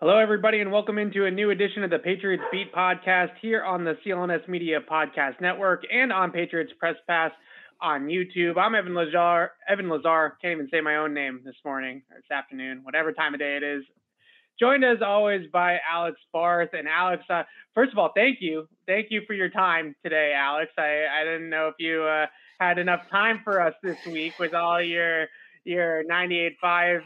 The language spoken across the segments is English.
Hello, everybody, and welcome into a new edition of the Patriots Beat podcast here on the CLNS Media Podcast Network and on Patriots Press Pass on YouTube. I'm Evan Lazar. Evan Lazar. Can't even say my own name this morning or this afternoon, whatever time of day it is. Joined as always by Alex Barth. And Alex, uh, first of all, thank you. Thank you for your time today, Alex. I, I didn't know if you uh, had enough time for us this week with all your your 98.5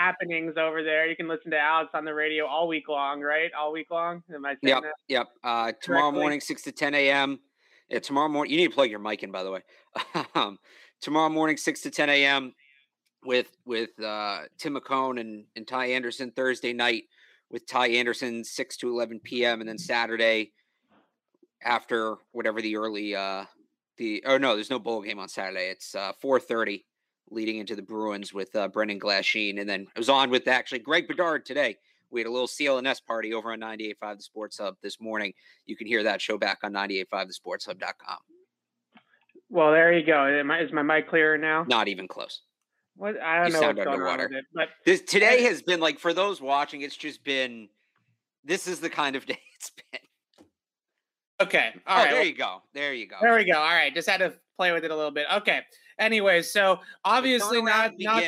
happenings over there. You can listen to Alex on the radio all week long, right? All week long. Am I saying yep, that? Yep. Uh, tomorrow correctly? morning, six to ten a.m. Yeah, tomorrow morning. You need to plug your mic in, by the way. um, tomorrow morning, six to ten a.m. with with uh, Tim McCone and and Ty Anderson. Thursday night with Ty Anderson, six to eleven p.m. And then Saturday after whatever the early uh the oh no, there's no bowl game on Saturday. It's uh, four thirty leading into the Bruins with uh, Brendan Glasheen. And then I was on with actually Greg Bedard today. We had a little CLNS party over on 98.5 The Sports Hub this morning. You can hear that show back on 98.5thesportshub.com. Well, there you go. I, is my mic clearer now? Not even close. What I don't You know sound what's going underwater. on with it, but This today has been like for those watching, it's just been this is the kind of day it's been. okay. All oh, right. there you go. There you go. There we go. All right. Just had to play with it a little bit. Okay. Anyway, so obviously not turnaround not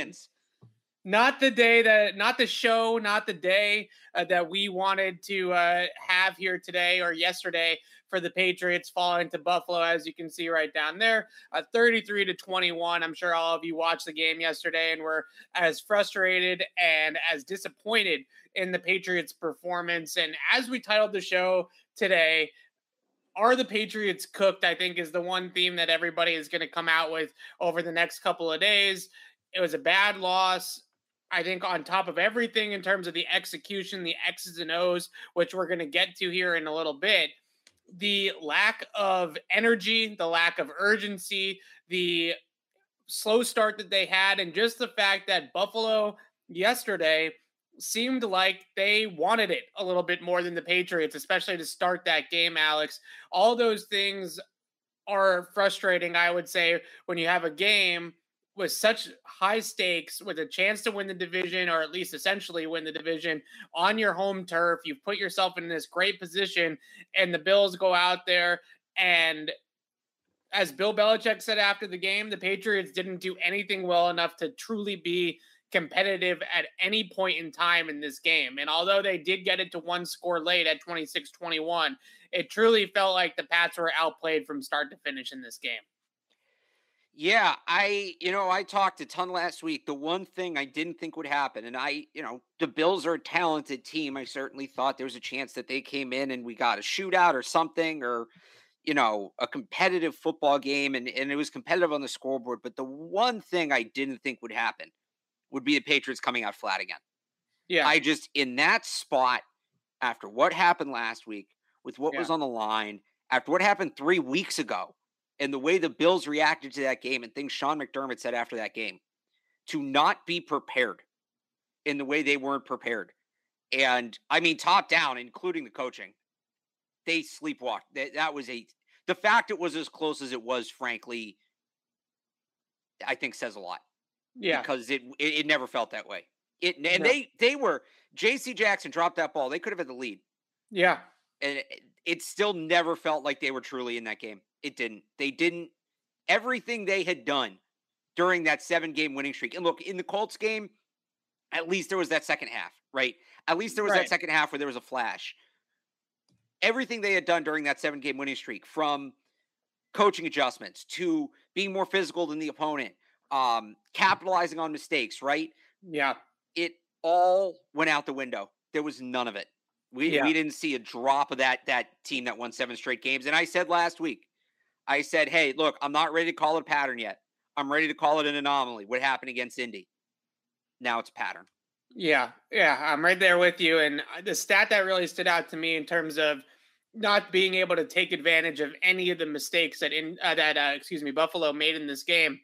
not the day that not the show not the day uh, that we wanted to uh, have here today or yesterday for the patriots falling to buffalo as you can see right down there uh, 33 to 21 i'm sure all of you watched the game yesterday and were as frustrated and as disappointed in the patriots performance. And as we titled the show today are the Patriots cooked? I think is the one theme that everybody is going to come out with over the next couple of days. It was a bad loss. I think on top of everything in terms of the execution, the X's and O's, which we're going to get to here in a little bit, the lack of energy, the lack of urgency, the slow start that they had, and just the fact that Buffalo yesterday seemed like they wanted it a little bit more than the Patriots, especially to start that game, Alex. All those things are frustrating, I would say, when you have a game with such high stakes, with a chance to win the division, or at least essentially win the division on your home turf. You've put yourself in this great position, and the Bills go out there and as Bill Belichick said after the game, the Patriots didn't do anything well enough to truly be competitive at any point in time in this game. And although they did get it to one score late at 26 21, it truly felt like the Pats were outplayed from start to finish in this game. Yeah, I, you know, I talked a ton last week. The one thing I didn't think would happen, and I, you know, the Bills are a talented team. I certainly thought there was a chance that they came in and we got a shootout or something, or, you know, a competitive football game, and, and it was competitive on the scoreboard. But the one thing I didn't think would happen would be the Patriots coming out flat again. Yeah. I just, in that spot, after what happened last week, with what Yeah. was on the line, after what happened three weeks ago, and the way the Bills reacted to that game and things Sean McDermott said after that game, to not be prepared in the way they weren't prepared. And I mean, top down, including the coaching, they sleepwalked. That, that was a, the fact it was as close as it was, frankly, I think says a lot yeah. because it, it it never felt that way. It and No. they they were J.C. Jackson dropped that ball. They could have had the lead, Yeah. and it, it still never felt like they were truly in that game. It didn't. They didn't. Everything they had done during that seven game winning streak. And look, in the Colts game, at least there was that second half, right? At least there was Right. that second half where there was a flash. Everything they had done during that seven game winning streak, from coaching adjustments to being more physical than the opponent, um, capitalizing on mistakes, right? Yeah. it all went out the window. There was none of it. We Yeah. we didn't see a drop of that that team that won seven straight games. And I said last week, I said, "Hey, look, I'm not ready to call it a pattern yet. I'm ready to call it an anomaly. What happened against Indy? Now it's a pattern. Yeah, yeah, I'm right there with you. And uh, the stat that really stood out to me in terms of not being able to take advantage of any of the mistakes that in uh, that uh, excuse me Buffalo made in this game.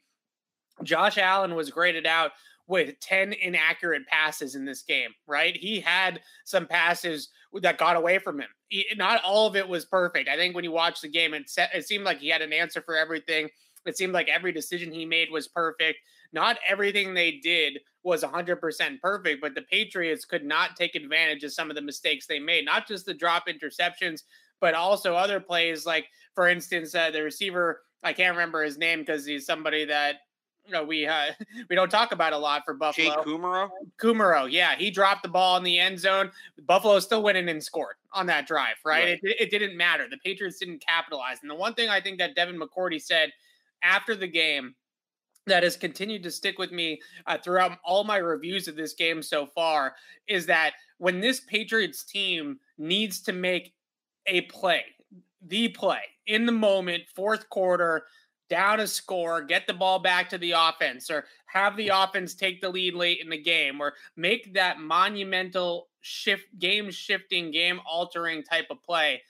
Josh Allen was graded out with 10 inaccurate passes in this game, right? He had some passes that got away from him. He, not all of it was perfect. I think when you watch the game, it, it seemed like he had an answer for everything. It seemed like every decision he made was perfect. Not everything they did was 100% perfect, but the Patriots could not take advantage of some of the mistakes they made, not just the drop interceptions, but also other plays. Like, for instance, uh, the receiver, I can't remember his name because he's somebody that you know, we uh, we don't talk about a lot for Buffalo. Jake Kumerow. Kumerow, yeah, he dropped the ball in the end zone. Buffalo still went in and scored on that drive, right? right. It, it didn't matter. The Patriots didn't capitalize. And the one thing I think that Devin McCourty said after the game that has continued to stick with me uh, throughout all my reviews of this game so far is that when this Patriots team needs to make a play, the play in the moment, fourth quarter, down a score, get the ball back to the offense, or have the offense take the lead late in the game, or make that monumental shift, game shifting, game altering type of play,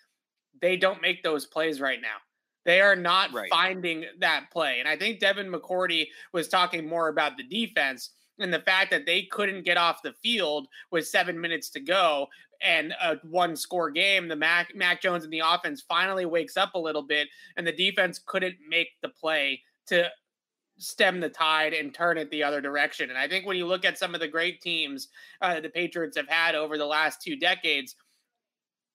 they don't make those plays right now. They are not right. finding that play. And I think Devin McCourty was talking more about the defense and the fact that they couldn't get off the field with seven minutes to go and a one score game, the Mac, Mac Jones and the offense finally wakes up a little bit, and the defense couldn't make the play to stem the tide and turn it the other direction. And I think when you look at some of the great teams uh, the Patriots have had over the last two decades,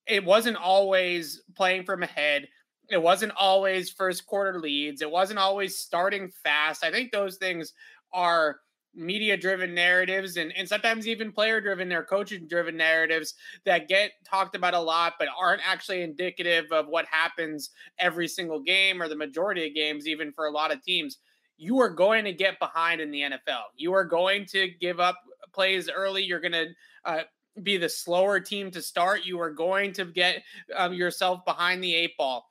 it wasn't always playing from ahead. It wasn't always first quarter leads. It wasn't always starting fast. I think those things are media driven narratives and, and sometimes even player driven or coaching driven narratives that get talked about a lot but aren't actually indicative of what happens every single game or the majority of games even for a lot of teams. You are going to get behind in the NFL you are going to give up plays early. You're going to uh, be the slower team to start. You are going to get um, yourself behind the eight ball.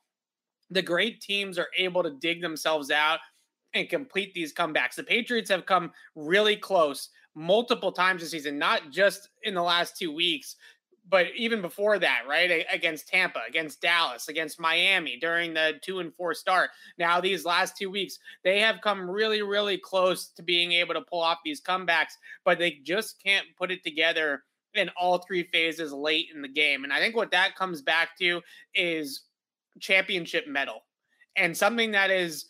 The great teams are able to dig themselves out and complete these comebacks. The Patriots have come really close multiple times this season, not just in the last two weeks, but even before that, right? Against Tampa, against Dallas, against Miami during the two and four start. Now, these last two weeks, they have come really, really close to being able to pull off these comebacks, but they just can't put it together in all three phases late in the game. And I think what that comes back to is championship medal and something that is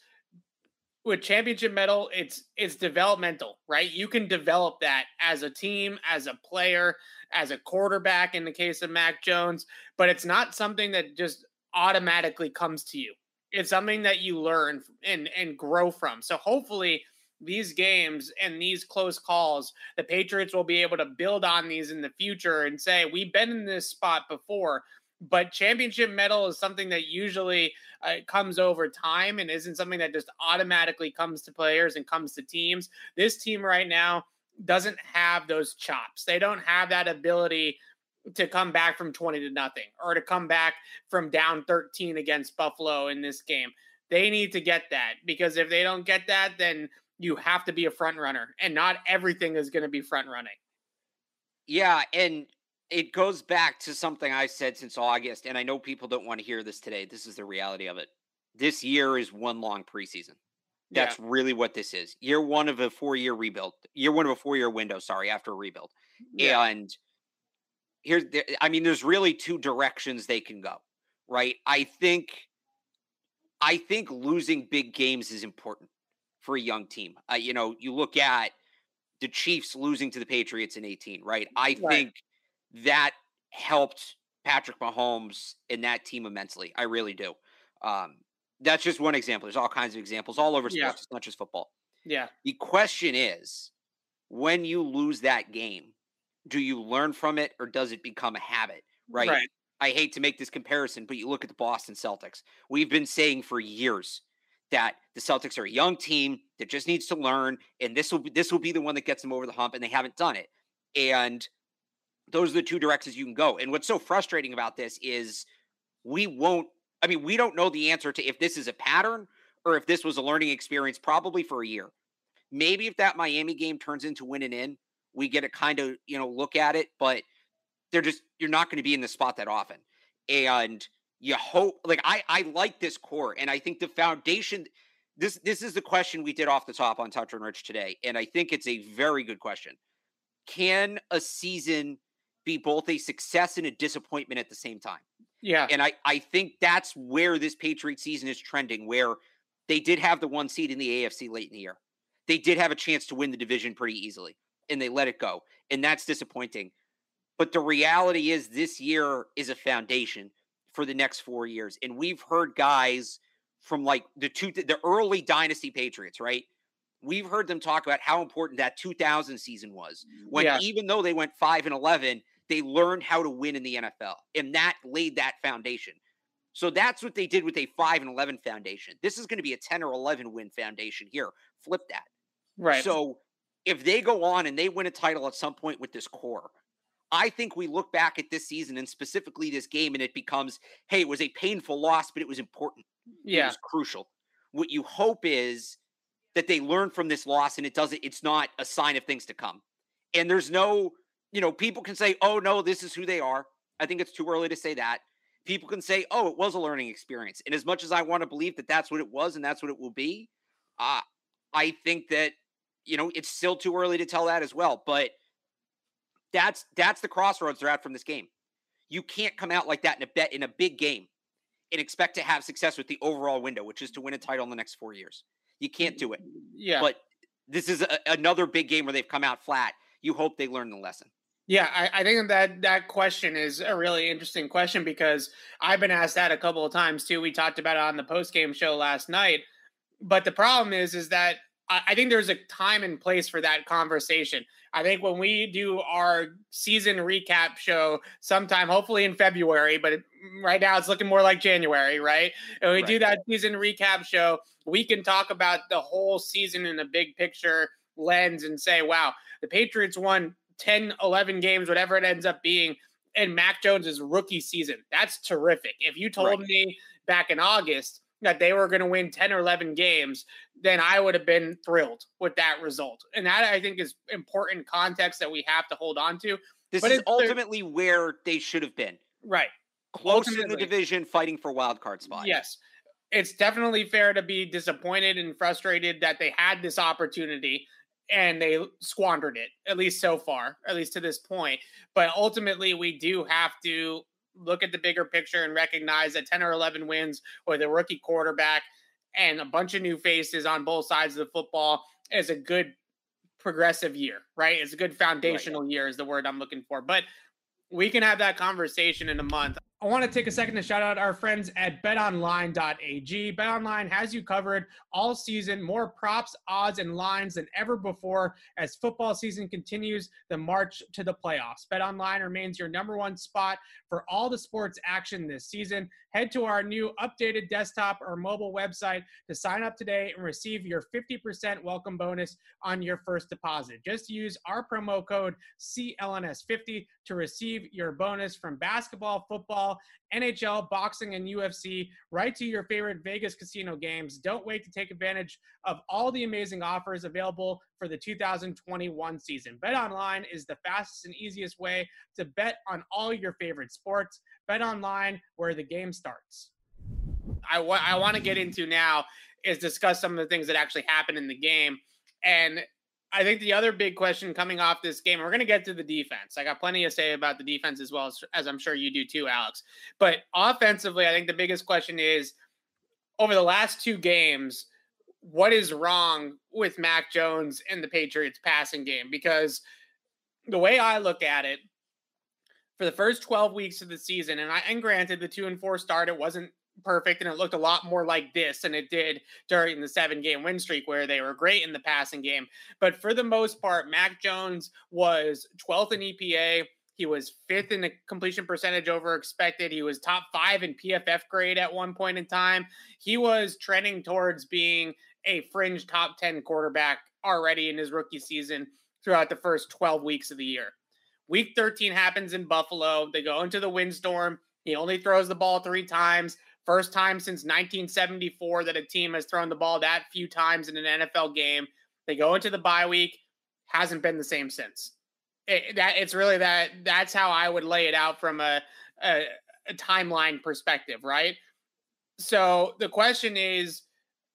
with championship medal, it's it's developmental right? You can develop that as a team as a player as a quarterback in the case of mac jones but it's not something that just automatically comes to you. It's something that you learn and and grow from. So hopefully these games and these close calls the patriots will be able to build on these in the future and say we've been in this spot before but championship medal is something that usually uh, comes over time and isn't something that just automatically comes to players and comes to teams. This team right now doesn't have those chops. They don't have that ability to come back from 20 to nothing or to come back from down 13 against Buffalo in this game. They need to get that because if they don't get that, then you have to be a front runner and not everything is going to be front running. Yeah. And it goes back to something I said since August, and I know people don't want to hear this today. This is the reality of it. This year is one long preseason. That's yeah. really what this is. Year one of a four year rebuild. Year one of a four year window, sorry, after a rebuild. Yeah. And here's, I mean, there's really two directions they can go, right? I think, I think losing big games is important for a young team. Uh, you know, you look at the Chiefs losing to the Patriots in 18, right? I right. think that helped Patrick Mahomes and that team immensely. I really do. Um, that's just one example. There's all kinds of examples all over sports. Yeah. It's not just football. Yeah. The question is, when you lose that game, do you learn from it or does it become a habit? Right. right. I hate to make this comparison, but you look at the Boston Celtics. We've been saying for years that the Celtics are a young team that just needs to learn, and this will be this will be the one that gets them over the hump, and they haven't done it. And those are the two directions you can go. And what's so frustrating about this is we won't, I mean, we don't know the answer to if this is a pattern or if this was a learning experience probably for a year. Maybe if that Miami game turns into winning in, we get to kind of, you know, look at it, but they're just you're not going to be in the spot that often. And you hope like I I like this core and I think the foundation this this is the question we did off the top on Toucher and Rich today and I think it's a very good question. Can a season be both a success and a disappointment at the same time? Yeah. And I I think that's where this Patriot season is trending where they did have the one seed in the AFC late in the year. They did have a chance to win the division pretty easily and they let it go. And that's disappointing. But the reality is, this year is a foundation for the next four years. And we've heard guys from like the two, the early dynasty Patriots, right? We've heard them talk about how important that 2000 season was. When yeah. even though they went five and 11, they learned how to win in the NFL, and that laid that foundation. So that's what they did with a five and 11 foundation. This is going to be a 10 or 11 win foundation here. Flip that. Right. So if they go on and they win a title at some point with this core, I think we look back at this season and specifically this game, and it becomes, hey, it was a painful loss, but it was important. Yeah, it was crucial. What you hope is that they learn from this loss, and it doesn't. It's not a sign of things to come. And there's no, you know, people can say, oh no, this is who they are. I think it's too early to say that. People can say, oh, it was a learning experience. And as much as I want to believe that that's what it was and that's what it will be, uh, I think that you know it's still too early to tell that as well. But that's that's the crossroads they're at from this game. You can't come out like that in a bet in a big game and expect to have success with the overall window, which is to win a title in the next four years. You can't do it. Yeah. But this is a, another big game where they've come out flat. You hope they learn the lesson. Yeah, I, I, think that that question is a really interesting question because I've been asked that a couple of times too. We talked about it on the post game show last night. But the problem is, is that I think there's a time and place for that conversation. I think when we do our season recap show sometime, hopefully in February, but right now it's looking more like January, right? And we right. do that season recap show, we can talk about the whole season in a big picture lens and say, wow, the Patriots won 10, 11 games, whatever it ends up being, in Mac Jones's rookie season. That's terrific. If you told right. me back in August that they were going to win 10 or 11 games, then I would have been thrilled with that result. And that I think is important context that we have to hold on to. This but is ultimately where they should have been. Right. Close to the division fighting for wild card spot. Yes. It's definitely fair to be disappointed and frustrated that they had this opportunity and they squandered it, at least so far, at least to this point. But ultimately, we do have to look at the bigger picture and recognize that 10 or 11 wins with a rookie quarterback and a bunch of new faces on both sides of the football is a good progressive year, right? It's a good foundational right. year, is the word I'm looking for. But we can have that conversation in a month. I want to take a second to shout out our friends at betonline.ag. Betonline has you covered all season, more props, odds, and lines than ever before as football season continues the march to the playoffs. Betonline remains your number one spot for all the sports action this season. Head to our new updated desktop or mobile website to sign up today and receive your 50% welcome bonus on your first deposit. Just use our promo code CLNS50 to receive your bonus from basketball, football, NHL, boxing, and UFC right to your favorite Vegas casino games. Don't wait to take advantage of all the amazing offers available for the 2021 season. Bet online is the fastest and easiest way to bet on all your favorite sports. Bet online where the game starts. I, wa- I want to get into now is discuss some of the things that actually happened in the game. And I think the other big question coming off this game, we're going to get to the defense. I got plenty to say about the defense as well as, as I'm sure you do too, Alex. But offensively, I think the biggest question is over the last two games, what is wrong with Mac Jones and the Patriots passing game? Because the way I look at it, for the first 12 weeks of the season, and I and granted the two and four start, it wasn't perfect and it looked a lot more like this than it did during the seven game win streak where they were great in the passing game. But for the most part, Mac Jones was 12th in EPA. He was fifth in the completion percentage over expected. He was top five in PFF grade at one point in time. He was trending towards being a fringe top 10 quarterback already in his rookie season throughout the first 12 weeks of the year. Week 13 happens in Buffalo. They go into the windstorm. He only throws the ball three times. First time since 1974 that a team has thrown the ball that few times in an NFL game. They go into the bye week, hasn't been the same since. It, that it's really that that's how I would lay it out from a, a, a timeline perspective, right? So the question is,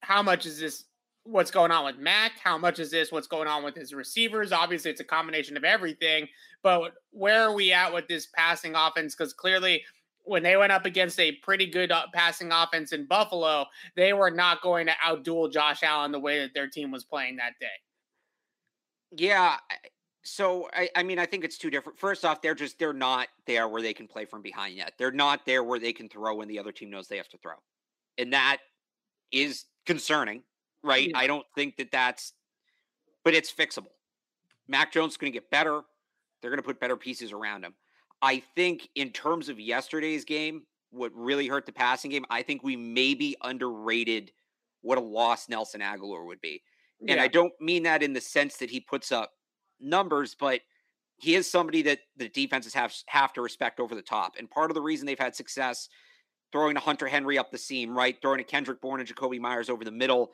how much is this what's going on with Mac? How much is this what's going on with his receivers? Obviously, it's a combination of everything. But where are we at with this passing offense? Because clearly, when they went up against a pretty good uh, passing offense in Buffalo, they were not going to outduel Josh Allen the way that their team was playing that day. Yeah. So I, I mean, I think it's two different. First off, they're just they're not there where they can play from behind yet. They're not there where they can throw when the other team knows they have to throw, and that is concerning, right? Yeah. I don't think that that's, but it's fixable. Mac Jones is going to get better. They're going to put better pieces around him. I think in terms of yesterday's game, what really hurt the passing game, I think we maybe underrated what a loss Nelson Agholor would be. And yeah. I don't mean that in the sense that he puts up numbers, but he is somebody that the defenses have have to respect over the top. And part of the reason they've had success throwing to Hunter Henry up the seam, right, throwing to Kendrick Bourne and Jakobi Meyers over the middle,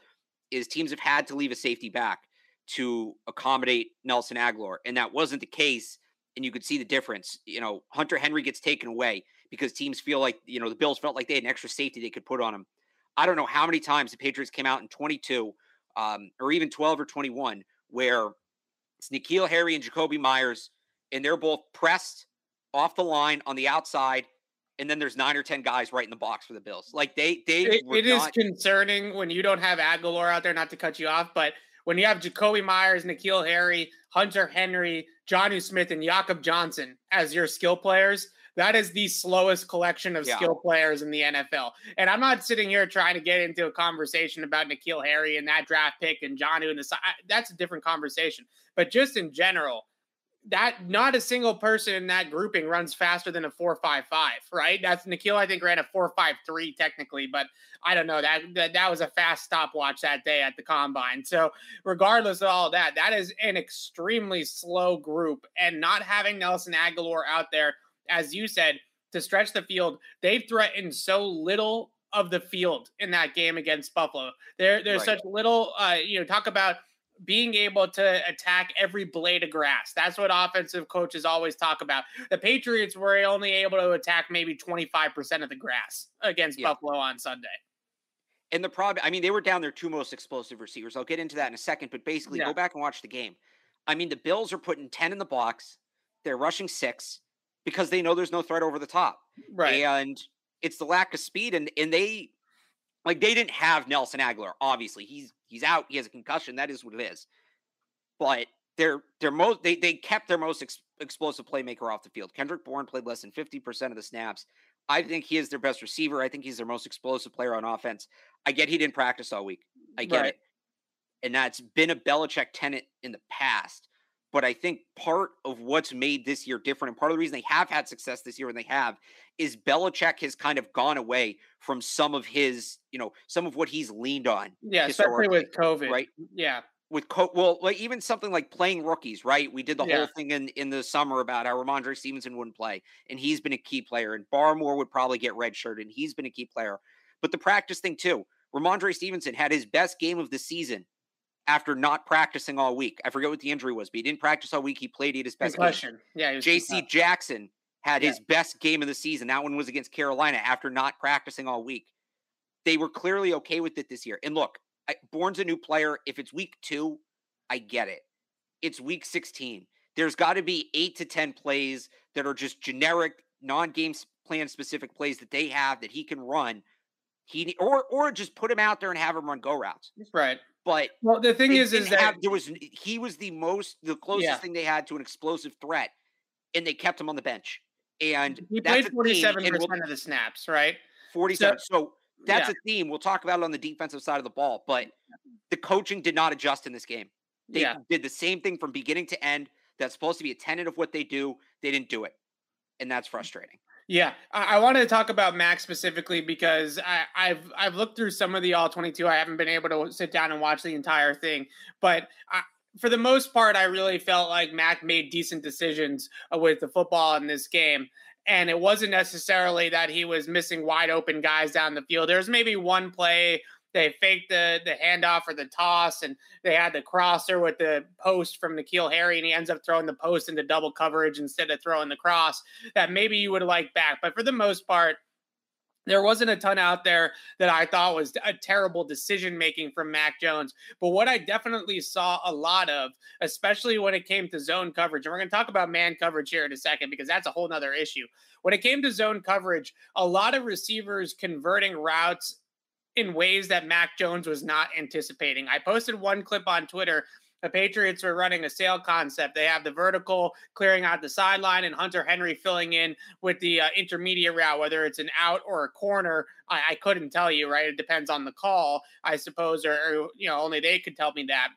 is teams have had to leave a safety back to accommodate Nelson Agholor, and that wasn't the case. And you could see the difference. You know, Hunter Henry gets taken away because teams feel like you know the Bills felt like they had an extra safety they could put on him. I don't know how many times the Patriots came out in 22 um, or even 12 or 21 where it's N'Keal Harry and Jakobi Meyers, and they're both pressed off the line on the outside and then there's nine or ten guys right in the box for the Bills. Like they they it, it not... is concerning when you don't have Agholor out there, not to cut you off, but when you have Jakobi Meyers, N'Keal Harry, Hunter Henry, Jonnu Smith, and Jakob Johnson as your skill players, that is the slowest collection of yeah. skill players in the NFL. And I'm not sitting here trying to get into a conversation about N'Keal Harry and that draft pick and Jonnu and the that's a different conversation. But just in general, that not a single person in that grouping runs faster than a four five five, right? That's N'Keal, I think, ran a four five three technically, but I don't know. That, that that was a fast stopwatch that day at the combine. So regardless of all that, that is an extremely slow group. And not having Nelson Agholor out there, as you said, to stretch the field, they've threatened so little of the field in that game against Buffalo. There, there's right. such little uh, you know, talk about being able to attack every blade of grass. That's what offensive coaches always talk about. The Patriots were only able to attack maybe 25% of the grass against yeah. Buffalo on Sunday. And the problem, I mean, they were down their two most explosive receivers. I'll get into that in a second, but basically, yeah. go back and watch the game. I mean, the Bills are putting 10 in the box, they're rushing six because they know there's no threat over the top. Right. And it's the lack of speed. And, and they, like, they didn't have Nelson Agholor, obviously. He's He's out. He has a concussion. That is what it is. But they're they're most they they kept their most ex- explosive playmaker off the field. Kendrick Bourne played less than fifty percent of the snaps. I think he is their best receiver. I think he's their most explosive player on offense. I get he didn't practice all week. I get right. it, and that's been a Belichick tenet in the past. But I think part of what's made this year different, and part of the reason they have had success this year, and they have, is Belichick has kind of gone away from some of his, you know, some of what he's leaned on. Yeah, especially with COVID, right? Yeah, with co- well, like even something like playing rookies, right? We did the yeah. whole thing in in the summer about how Rhamondre Stevenson wouldn't play, and he's been a key player, and Barmore would probably get redshirted, and he's been a key player. But the practice thing too, Rhamondre Stevenson had his best game of the season after not practicing all week. I forget what the injury was, but he didn't practice all week. He played at his best. Question. Yeah. J.C. Jackson had yeah. his best game of the season. That one was against Carolina after not practicing all week. They were clearly okay with it this year. And look, I, Bourne's a new player. If it's week two, I get it. It's week 16. There's got to be eight to 10 plays that are just generic, non game plan specific plays that they have that he can run. He or or just put him out there and have him run go routes. Right. But well, the thing is, is that have, there was he was the most the closest yeah. thing they had to an explosive threat, and they kept him on the bench. And he played forty seven percent of the snaps, right? Forty seven. So, so, that's yeah. a theme. We'll talk about it on the defensive side of the ball, but the coaching did not adjust in this game. They yeah. did the same thing from beginning to end. That's supposed to be a tenet of what they do. They didn't do it, and that's frustrating. Yeah, I, I wanted to talk about Max specifically because I, have I've looked through some of the all twenty two. I haven't been able to sit down and watch the entire thing, but I, for the most part, I really felt like Mac made decent decisions with the football in this game. And it wasn't necessarily that he was missing wide open guys down the field. There's maybe one play they faked the the handoff or the toss, and they had the crosser with the post from N'Keal Harry, and he ends up throwing the post into double coverage instead of throwing the cross. That maybe you would like back, but for the most part, there wasn't a ton out there that I thought was a terrible decision making from Mac Jones. But what I definitely saw a lot of, especially when it came to zone coverage, and we're going to talk about man coverage here in a second because that's a whole nother issue. When it came to zone coverage, a lot of receivers converting routes in ways that Mac Jones was not anticipating. I posted one clip on Twitter the Patriots are running a sail concept. They have the vertical clearing out the sideline and Hunter Henry filling in with the uh, intermediate route, whether it's an out or a corner. I, I, couldn't tell you, right? It depends on the call, I suppose, or, or, you know, only they could tell me that.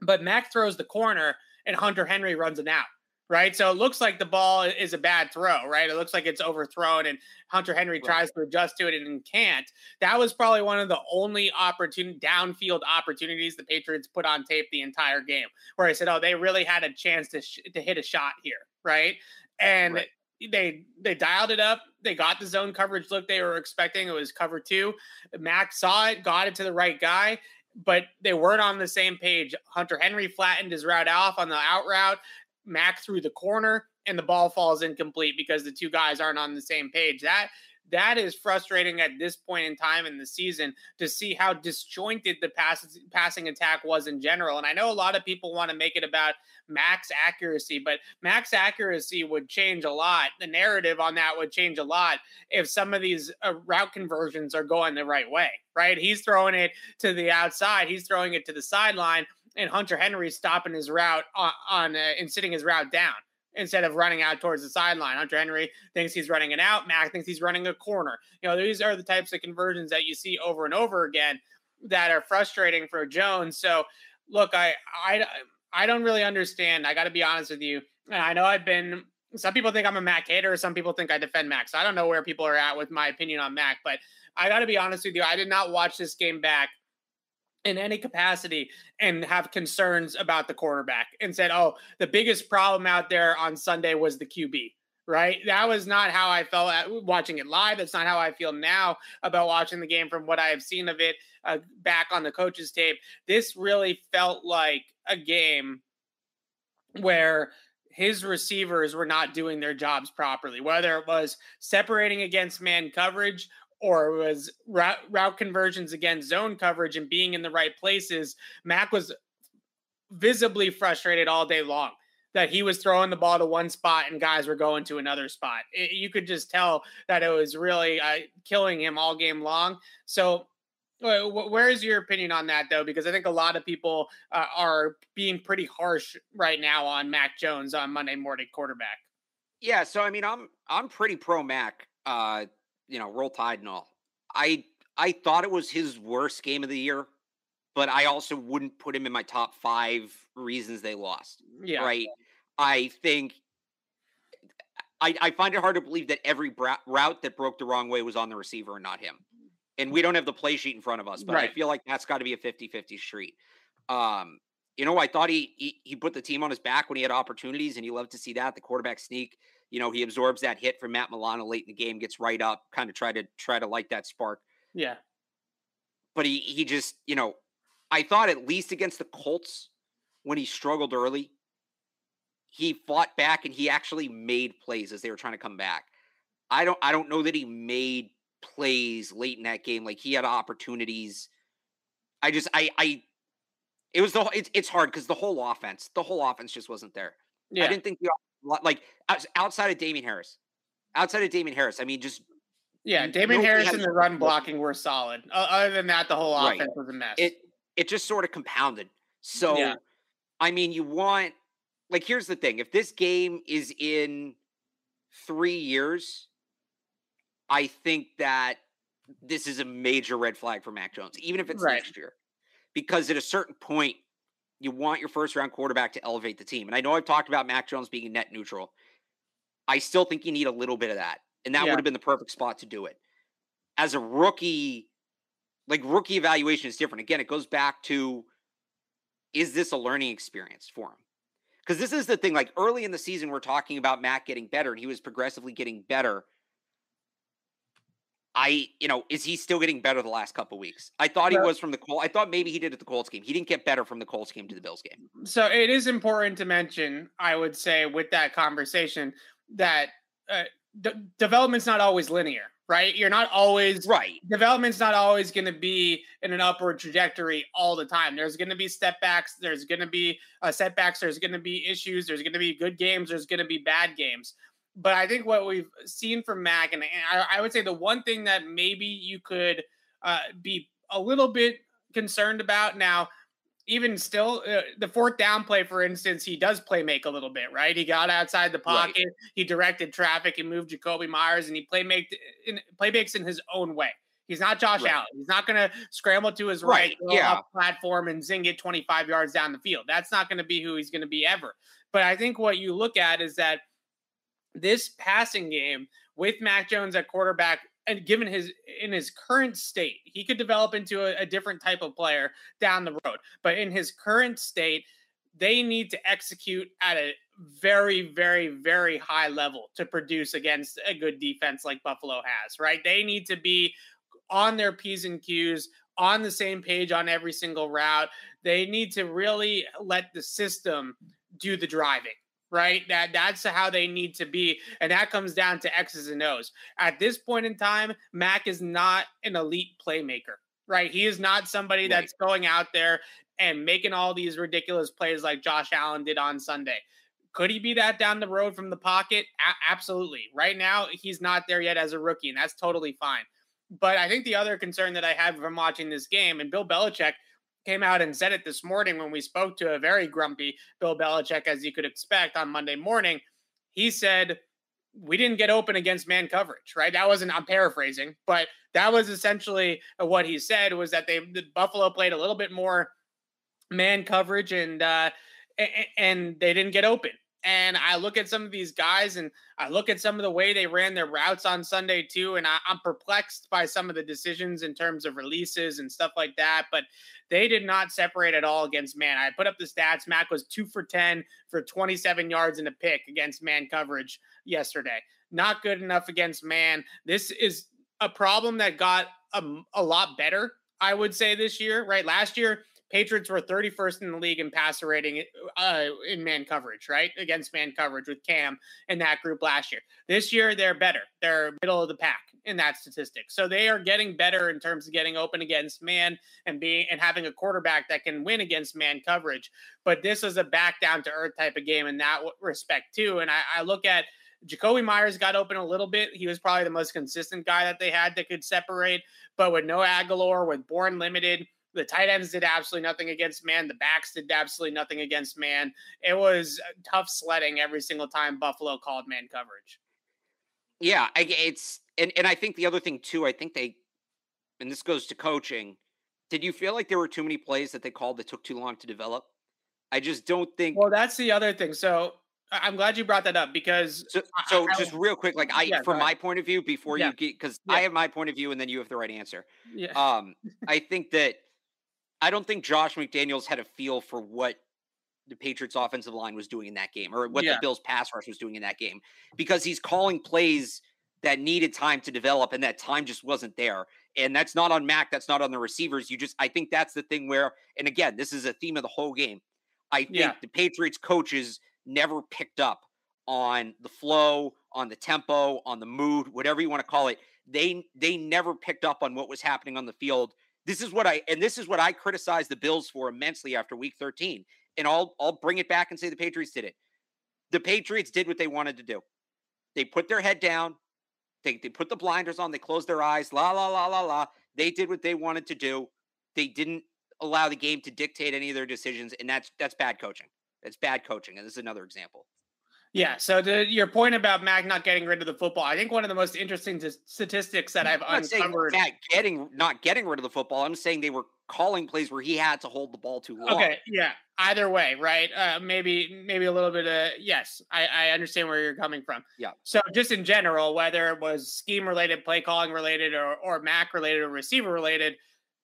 But Mac throws the corner and Hunter Henry runs an out right? So it looks like the ball is a bad throw, right? It looks like it's overthrown and Hunter Henry right. tries to adjust to it and can't. That was probably one of the only opportunity downfield opportunities the Patriots put on tape the entire game where I said, "Oh, they really had a chance to sh- to hit a shot here," right? And right. they they dialed it up. They got the zone coverage look they were expecting. It was cover 2. Mac saw it, got it to the right guy, but they weren't on the same page. Hunter Henry flattened his route off on the out route. Mac through the corner and the ball falls incomplete because the two guys aren't on the same page. That that is frustrating at this point in time in the season to see how disjointed the pass, passing attack was in general. And I know a lot of people want to make it about Mac's accuracy, but Mac's accuracy would change a lot. The narrative on that would change a lot if some of these uh, route conversions are going the right way, right? He's throwing it to the outside, he's throwing it to the sideline and Hunter Henry stopping his route on, on uh, and sitting his route down instead of running out towards the sideline. Hunter Henry thinks he's running it out. Mac thinks he's running a corner. You know, these are the types of conversions that you see over and over again that are frustrating for Jones. So, look, I I I don't really understand. I got to be honest with you. And I know I've been. Some people think I'm a Mac hater. Some people think I defend Mac. So I don't know where people are at with my opinion on Mac. But I got to be honest with you. I did not watch this game back in any capacity and have concerns about the quarterback and said, oh, the biggest problem out there on Sunday was the QB. Right. That was not how I felt watching it live. That's not how I feel now about watching the game from what I have seen of it uh, back on the coach's tape. This really felt like a game where his receivers were not doing their jobs properly, whether it was separating against man coverage or it was route, route conversions against zone coverage and being in the right places, Mac was visibly frustrated all day long that he was throwing the ball to one spot and guys were going to another spot. It, you could just tell that it was really uh, killing him all game long. So, where is your opinion on that, though? Because I think a lot of people uh, are being pretty harsh right now on Mac Jones on Monday morning quarterback. Yeah, so I mean, I'm I'm pretty pro Mac. You know, roll tide and all. I I thought it was his worst game of the year, but I also wouldn't put him in my top five reasons they lost. Yeah. Right. I think I, I find it hard to believe that every bra- route that broke the wrong way was on the receiver and not him. And we don't have the play sheet in front of us, but right. I feel like that's got to be a 50 50 street. Um, you know, I thought he, he he put the team on his back when he had opportunities, and you love to see that the quarterback sneak you know, he absorbs that hit from Matt Milano late in the game, gets right up, kind of try to try to light that spark. Yeah. But he he just, you know, I thought at least against the Colts when he struggled early, he fought back and he actually made plays as they were trying to come back. I don't I don't know that he made plays late in that game like he had opportunities. I just I I it was the it's it's hard because the whole offense, the whole offense just wasn't there. Yeah. I didn't think the like outside of Damien Harris, outside of Damien Harris, I mean, just yeah, Damien Harris and the run blocking were solid. other than that, the whole offense right. was a mess. It it just sort of compounded. So, yeah. I mean, you want like here's the thing: if this game is in three years, I think that this is a major red flag for Mac Jones, even if it's right. next year, because at a certain point, you want your first round quarterback to elevate the team. And I know I've talked about Mac Jones being net neutral. I still think you need a little bit of that. And that yeah. would have been the perfect spot to do it. As a rookie, like rookie evaluation is different. Again, it goes back to is this a learning experience for him? Because this is the thing, like early in the season, we're talking about Mac getting better and he was progressively getting better. I, you know, is he still getting better the last couple weeks? I thought he was from the Colts. I thought maybe he did at the Colts game. He didn't get better from the Colts game to the Bills game. So it is important to mention, I would say, with that conversation, that uh, d- development's not always linear, right? You're not always right. Development's not always going to be in an upward trajectory all the time. There's going to be step backs. There's going to be uh, setbacks. There's going to be issues. There's going to be good games. There's going to be bad games but I think what we've seen from Mac, and I, I would say the one thing that maybe you could uh, be a little bit concerned about now, even still, uh, the fourth down play, for instance, he does play make a little bit, right? He got outside the pocket, right. he directed traffic, he moved Jakobi Meyers, and he play make in play makes in his own way. He's not Josh right. Allen. He's not going to scramble to his right, right yeah. platform and zing it 25 yards down the field. That's not going to be who he's going to be ever. But I think what you look at is that – this passing game with Mac Jones at quarterback and given his in his current state, he could develop into a, a, different type of player down the road. But in his current state, they need to execute at a very, very, very high level to produce against a good defense like Buffalo has, right? They need to be on their P's and Q's, on the same page on every single route. They need to really let the system do the driving right? That that's how they need to be, and that comes down to X's and O's. At this point in time, Mac is not an elite playmaker, right? He is not somebody that's going out there and making all these ridiculous plays like Josh Allen did on Sunday. Could he be that down the road from the pocket? A- absolutely. Right now, he's not there yet as a rookie, and that's totally fine. But I think the other concern that I have from watching this game, and Bill Belichick came out and said it this morning when we spoke to a very grumpy Bill Belichick, as you could expect on Monday morning. He said, We didn't get open against man coverage, right? That wasn't, I'm paraphrasing, but that was essentially what he said was that they, the Buffalo played a little bit more man coverage and, uh, and they didn't get open. And I look at some of these guys and I look at some of the way they ran their routes on Sunday too. And I, am perplexed by some of the decisions in terms of releases and stuff like that. But they did not separate at all against man. I put up the stats. Mac was two for 10 for 27 yards and a pick against man coverage yesterday. Not good enough against man. This is a problem that got a, a lot better, I would say, this year, right? Last year, Patriots were 31st in the league in passer rating uh, in man coverage, right? Against man coverage with Cam and that group last year. This year, they're better. They're middle of the pack in that statistic. So they are getting better in terms of getting open against man and being and having a quarterback that can win against man coverage. But this is a back down to earth type of game in that respect too. And I, I look at Jakobi Meyers got open a little bit. He was probably the most consistent guy that they had that could separate. But with no Agholor, with Bourne limited, the tight ends did absolutely nothing against man. The backs did absolutely nothing against man. It was tough sledding every single time Buffalo called man coverage. Yeah, I, it's and and I think the other thing too. I think they, and this goes to coaching. Did you feel like there were too many plays that they called that took too long to develop? I just don't think. Well, that's the other thing. So I'm glad you brought that up because. So, so I, just real quick, like I, yeah, from my point of view, before yeah. you get, because yeah. I have my point of view, and then you have the right answer. Yeah. Um, I think that I don't think Josh McDaniels had a feel for what the Patriots offensive line was doing in that game or what yeah. the Bills pass rush was doing in that game because he's calling plays that needed time to develop and that time just wasn't there. And that's not on Mac, that's not on the receivers. You just I think that's the thing where and again, this is a theme of the whole game. I think yeah. the Patriots coaches never picked up on the flow, on the tempo, on the mood, whatever you want to call it. They they never picked up on what was happening on the field this is what I and this is what I criticize the Bills for immensely after week 13. And I'll I'll bring it back and say the Patriots did it. The Patriots did what they wanted to do. They put their head down. They they put the blinders on, they closed their eyes, la la la la la. They did what they wanted to do. They didn't allow the game to dictate any of their decisions, and that's that's bad coaching. That's bad coaching. And this is another example. Yeah. So to your point about Mac not getting rid of the football, I think one of the most interesting t- statistics that I've I'm uncovered. Mac getting not getting rid of the football. I'm saying they were calling plays where he had to hold the ball too long. Okay. Yeah. Either way, right? Uh, maybe maybe a little bit of yes. I, I understand where you're coming from. Yeah. So just in general, whether it was scheme related, play calling related, or or Mac related or receiver related,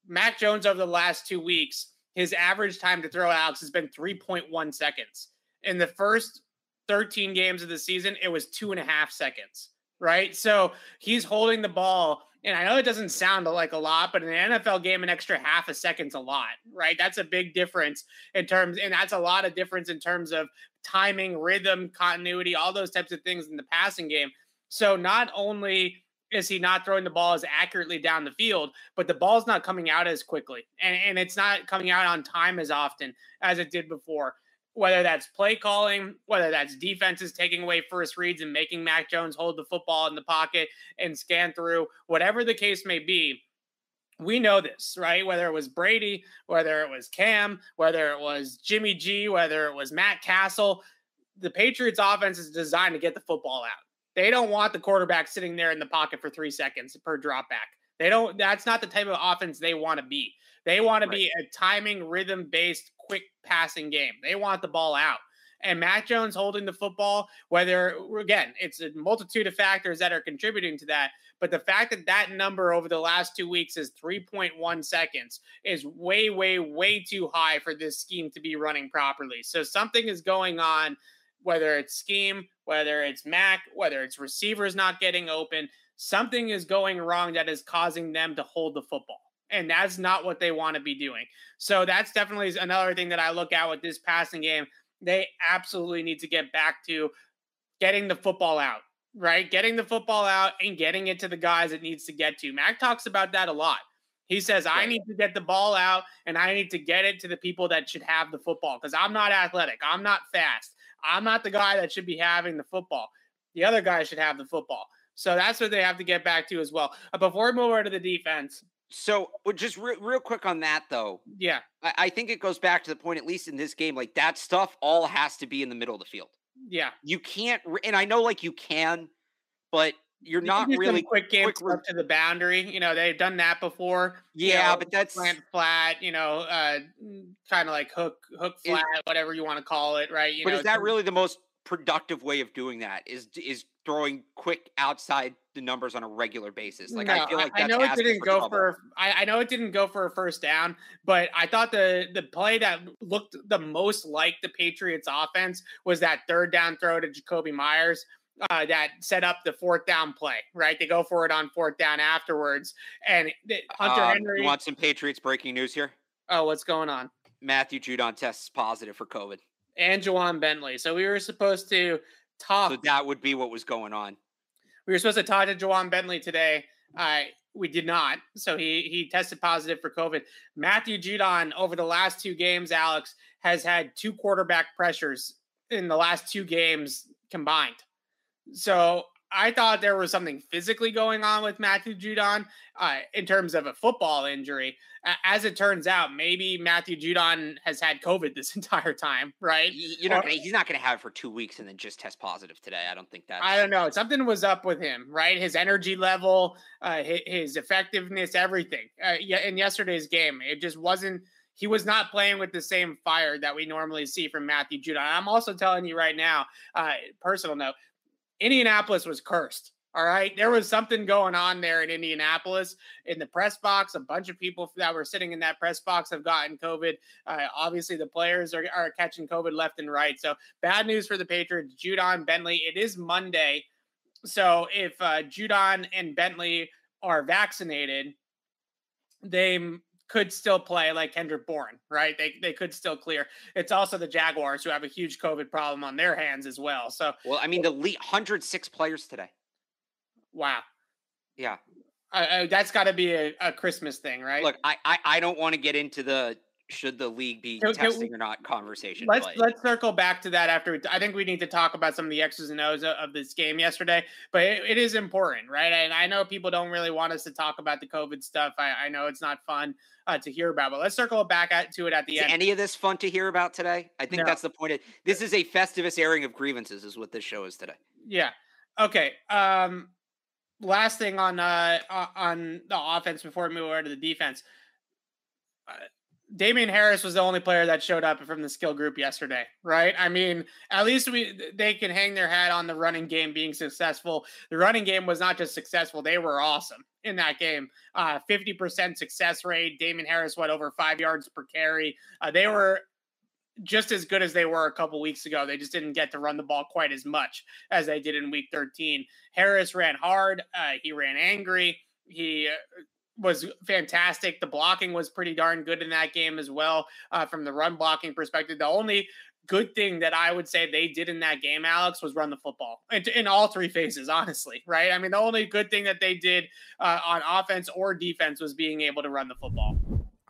Mac Jones over the last two weeks, his average time to throw Alex has been 3.1 seconds. In the first 13 games of the season, it was two and a half seconds. right? So he's holding the ball. And I know it doesn't sound like a lot, but in an NFL game, an extra half a second's a lot, right? That's a big difference in terms, and that's a lot of difference in terms of timing, rhythm, continuity, all those types of things in the passing game. So not only is he not throwing the ball as accurately down the field, but the ball's not coming out as quickly. And, and it's not coming out on time as often as it did before. Whether that's play calling, whether that's defenses taking away first reads and making Mac Jones hold the football in the pocket and scan through, whatever the case may be, we know this, right? Whether it was Brady, whether it was Cam, whether it was Jimmy G, whether it was Matt Cassel, the Patriots offense is designed to get the football out. They don't want the quarterback sitting there in the pocket for three seconds per drop back. They don't, that's not the type of offense they want to be. They want right. to be a timing, rhythm based, quick passing game. They want the ball out. And Mac Jones holding the football, whether, again, it's a multitude of factors that are contributing to that. But the fact that that number over the last two weeks is 3.1 seconds is way, way, way too high for this scheme to be running properly. So something is going on whether it's scheme, whether it's Mac, whether it's receivers not getting open, something is going wrong that is causing them to hold the football. And that's not what they want to be doing. So that's definitely another thing that I look at with this passing game. They absolutely need to get back to getting the football out, right? Getting the football out and getting it to the guys it needs to get to. Mac talks about that a lot. He says, I need to get the ball out and I need to get it to the people that should have the football because I'm not athletic. I'm not fast. I'm not the guy that should be having the football. The other guy should have the football. So that's what they have to get back to as well. Uh, before we move over to the defense. So just re- real quick on that though. Yeah. I-, I think it goes back to the point, at least in this game, like that stuff all has to be in the middle of the field. Yeah. You can't, re- and I know like you can, but you're not really quick games quick up to the boundary. You know, they've done that before. Yeah, you know, but that's plant flat. You know, uh, kind of like hook hook flat, whatever you want to call it, right? You but know, is that really the most productive way of doing that? Is is throwing quick outside the numbers on a regular basis? Like no, I feel like I know it didn't for go trouble. for. I, I know it didn't go for a first down, but I thought the the play that looked the most like the Patriots offense was that third down throw to Jakobi Meyers. uh, that set up the fourth down play, right? They go for it on fourth down afterwards. And Hunter um, Henry. You want some Patriots breaking news here? Oh, what's going on? Matthew Judon tests positive for COVID. And Ja'Whaun Bentley. So we were supposed to talk. So that would be what was going on. We were supposed to talk to Ja'Whaun Bentley today. Uh, we did not. So he he tested positive for COVID. Matthew Judon over the last two games, Alex, has had two quarterback pressures in the last two games combined. So I thought there was something physically going on with Matthew Judon uh, in terms of a football injury. As it turns out, maybe Matthew Judon has had COVID this entire time, right? You're not gonna, he's not going to have it for two weeks and then just test positive today. I don't think that. I don't know. Something was up with him, right? His energy level, uh, his, his, effectiveness, everything. Uh, in yesterday's game, it just wasn't. He was not playing with the same fire that we normally see from Matthew Judon. I'm also telling you right now, uh, personal note, Indianapolis was cursed. All right. There was something going on there in Indianapolis in the press box. A bunch of people that were sitting in that press box have gotten COVID. Uh, obviously, the players are, are catching COVID left and right. So, bad news for the Patriots. Judon Bentley. It is Monday. So, if uh, Judon and Bentley are vaccinated, they could still play like Kendrick Bourne, right? They they could still clear. It's also the Jaguars who have a huge COVID problem on their hands as well. So well, I mean, the lead 106 players today. Wow. Yeah. Uh, that's got to be a, a, Christmas thing, right? Look, I I, I don't want to get into the should the league be testing or not conversation. Let's but. let's circle back to that after. I think we need to talk about some of the X's and O's of this game yesterday, but it, it is important, right? And I know people don't really want us to talk about the COVID stuff. I, I know it's not fun uh, to hear about, but let's circle back at, to it at the is end. Any of this fun to hear about today? I think no. that's the point. Of, this is a festivus airing of grievances, is what this show is today. Yeah. Okay. Um. Last thing on uh on the offense before we move over to the defense. Uh, Damien Harris was the only player that showed up from the skill group yesterday, right? I mean, at least we they can hang their hat on the running game being successful. The running game was not just successful; they were awesome in that game. Uh, fifty uh, percent success rate. Damien Harris went over five yards per carry. Uh, they were just as good as they were a couple weeks ago. They just didn't get to run the ball quite as much as they did in week 13. Harris ran hard. Uh, he ran angry. He uh, was fantastic. The blocking was pretty darn good in that game as well uh, from the run blocking perspective. The only good thing that I would say they did in that game, Alex, was run the football in, in all three phases, honestly, right? I mean, the only good thing that they did uh, on offense or defense was being able to run the football.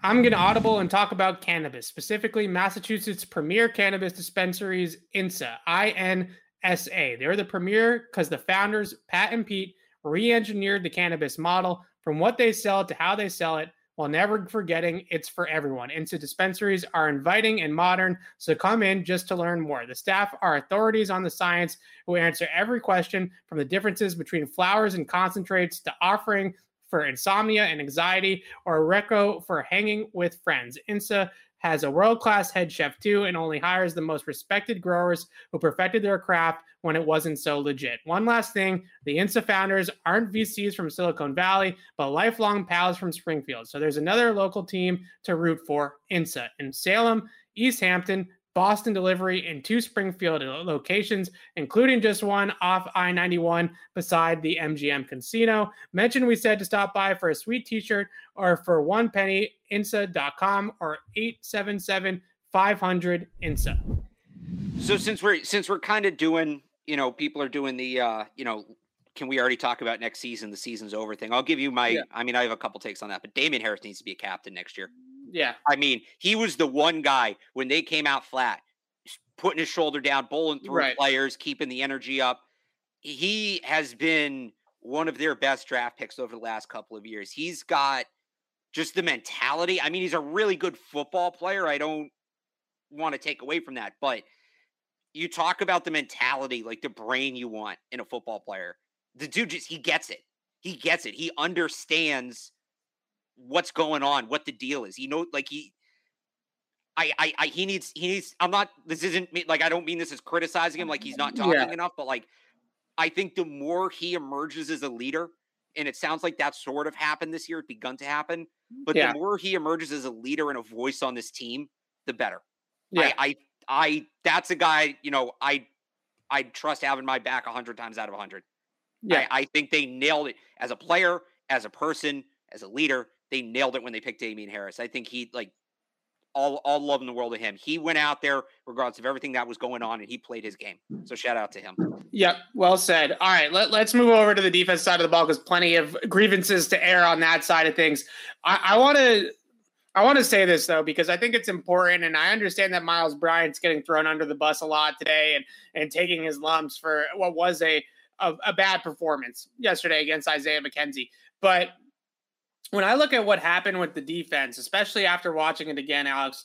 I'm going to audible and talk about cannabis, specifically Massachusetts premier cannabis dispensaries, INSA, I N S A. They're the premier because the founders, Pat and Pete, re engineered the cannabis model from what they sell to how they sell it while never forgetting it's for everyone. INSA dispensaries are inviting and modern, so come in just to learn more. The staff are authorities on the science who answer every question from the differences between flowers and concentrates to offering for insomnia and anxiety, or Reco for hanging with friends. INSA has a world class head chef too, and only hires the most respected growers who perfected their craft when it wasn't so legit. One last thing the INSA founders aren't VCs from Silicon Valley, but lifelong pals from Springfield. So there's another local team to root for INSA in Salem, East Hampton, Boston delivery in two Springfield locations, including just one off I 91 beside the MGM Casino. Mention we said to stop by for a sweet t shirt or for one penny, INSA.com or 877 500 INSA. So since we're since we're kind of doing, you know, people are doing the uh, you know, can we already talk about next season, the season's over thing? I'll give you my yeah. I mean, I have a couple takes on that, but Damien Harris needs to be a captain next year. Yeah. I mean, he was the one guy when they came out flat, putting his shoulder down, bowling through right. players, keeping the energy up. He has been one of their best draft picks over the last couple of years. He's got just the mentality. I mean, he's a really good football player. I don't want to take away from that, but you talk about the mentality, like the brain you want in a football player. The dude just he gets it. He gets it. He understands what's going on, what the deal is. You know, like he, I, I, I, he needs, he needs. I'm not. This isn't like I don't mean this as criticizing him, like he's not talking yeah. enough, but like I think the more he emerges as a leader, and it sounds like that sort of happened this year. It begun to happen, mm. but yeah. the more he emerges as a leader and a voice on this team, the better. Yeah, I, I, I that's a guy. You know, I, I trust having my back a hundred times out of a hundred. Yeah, I, I think they nailed it as a player, as a person, as a leader they nailed it when they picked Damien Harris. I think he like all all love in the world to him. He went out there regardless of everything that was going on, and he played his game. So shout out to him. Yep, well said. All right, let, let's move over to the defense side of the ball because plenty of grievances to air on that side of things. I want to. I want to say this though because I think it's important, and I understand that Myles Bryant's getting thrown under the bus a lot today, and and taking his lumps for what was a a, a bad performance yesterday against Isaiah McKenzie. But when I look at what happened with the defense, especially after watching it again, Alex,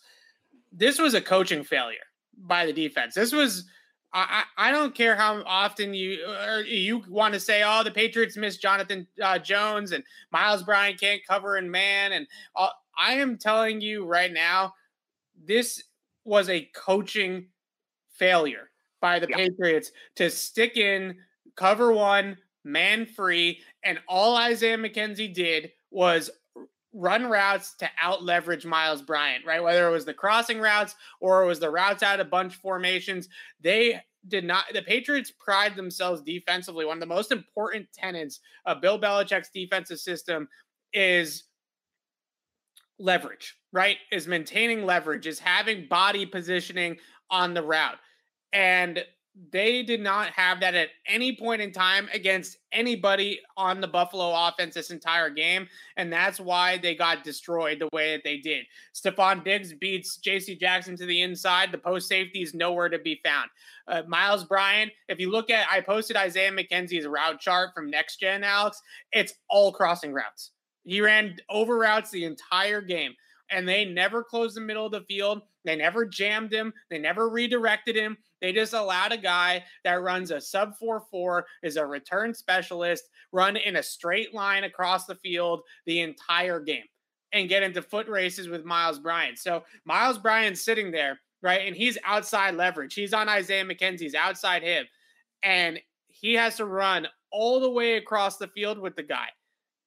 this was a coaching failure by the defense. This was I, I don't care how often you you want to say, oh, the Patriots miss Jonathan uh, Jones and Myles Bryant can't cover in man, and uh, I am telling you right now, this was a coaching failure by the yeah. Patriots to stick in cover one man free, and all Isaiah McKenzie did was run routes to out leverage Myles Bryant, right? Whether it was the crossing routes or it was the routes out of bunch formations, they did not. The Patriots pride themselves defensively. One of the most important tenets of Bill Belichick's defensive system is leverage, right? Is maintaining leverage, is having body positioning on the route. And they did not have that at any point in time against anybody on the Buffalo offense this entire game. And that's why they got destroyed the way that they did. Stefon Diggs beats JC Jackson to the inside. The post safety is nowhere to be found. Uh, Myles Bryant, if you look at, I posted Isaiah McKenzie's route chart from Next Gen, Alex, it's all crossing routes. He ran over routes the entire game and they never closed the middle of the field. They never jammed him. They never redirected him. They just allowed a guy that runs a sub 4 4, is a return specialist, run in a straight line across the field the entire game and get into foot races with Myles Bryant. So Myles Bryant's sitting there, right? And he's outside leverage. He's on Isaiah McKenzie's outside him. And he has to run all the way across the field with the guy.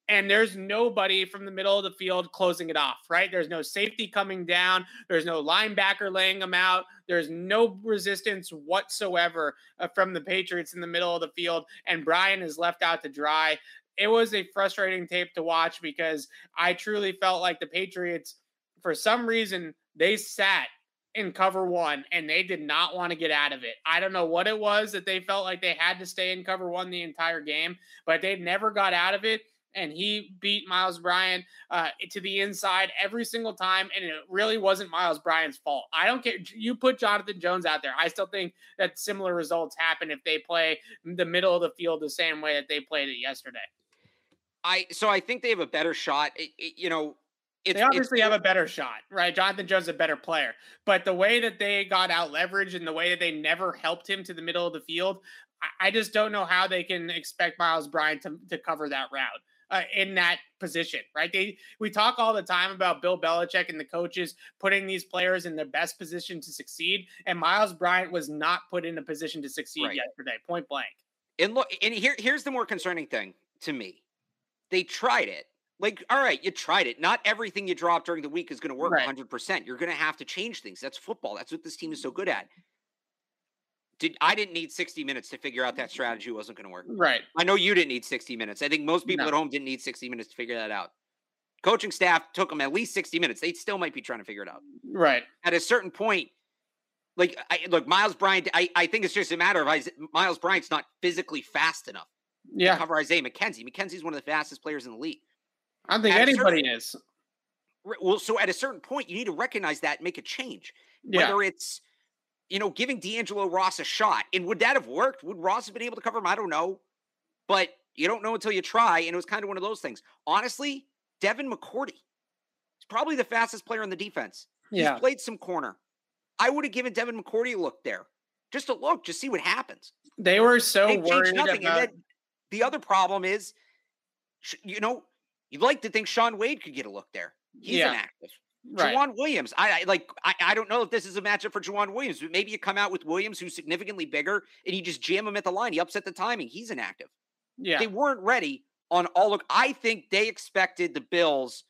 And there's nobody from the middle of the field closing it off, right? There's no safety coming down, there's no linebacker laying them out, there's no resistance whatsoever uh, from the Patriots in the middle of the field, and Bryant is left out to dry. It was a frustrating tape to watch because I truly felt like the Patriots, for some reason, they sat in cover one and they did not want to get out of it. I don't know what it was that they felt like they had to stay in cover one the entire game, but they never got out of it. And he beat Myles Bryant uh, to the inside every single time. And it really wasn't Myles Bryant's fault. I don't care. You put Jonathan Jones out there. I still think that similar results happen if they play the middle of the field the same way that they played it yesterday. I so I think they have a better shot. It, it, you know, it's, they obviously have a better shot, right? Jonathan Jones is a better player, but the way that they got out leverage and the way that they never helped him to the middle of the field, I, I just don't know how they can expect Myles Bryant to, to cover that route. Uh, in that position, right? They we talk all the time about Bill Belichick and the coaches putting these players in their best position to succeed, and Myles Bryant was not put in a position to succeed right. yesterday, point blank. And look, and here here's the more concerning thing to me: they tried it, like, all right, you tried it. Not everything you drop during the week is going to work right. 100%. You're going to have to change things. That's football. That's what this team is so good at. Did I didn't need 60 minutes to figure out that strategy wasn't going to work. Right. I know you didn't need 60 minutes. I think most people no. at home didn't need 60 minutes to figure that out. Coaching staff took them at least 60 minutes. They still might be trying to figure it out. Right. At a certain point, like I, look, Myles Bryant, I, I think it's just a matter of Myles Bryant's not physically fast enough yeah. to cover Isaiah McKenzie. McKenzie's one of the fastest players in the league. I don't think at anybody certain, is. Well, so at a certain point, you need to recognize that and make a change. Yeah. Whether it's, you know, giving D'Angelo Ross a shot. And would that have worked? Would Ross have been able to cover him? I don't know. But you don't know until you try. And it was kind of one of those things. Honestly, Devin McCourty is probably the fastest player on the defense. Yeah. He's played some corner. I would have given Devin McCourty a look there. Just a look, just see what happens. They were so they worried nothing. About... the other problem is, you know, You'd like to think Shaun Wade could get a look there. He's yeah. inactive. Right. Joejuan Williams. I, I like. I, I don't know if this is a matchup for Joejuan Williams. But maybe you come out with Williams, who's significantly bigger, and you just jam him at the line. He upset the timing. He's inactive. Yeah, they weren't ready on all of. I think they expected the Bills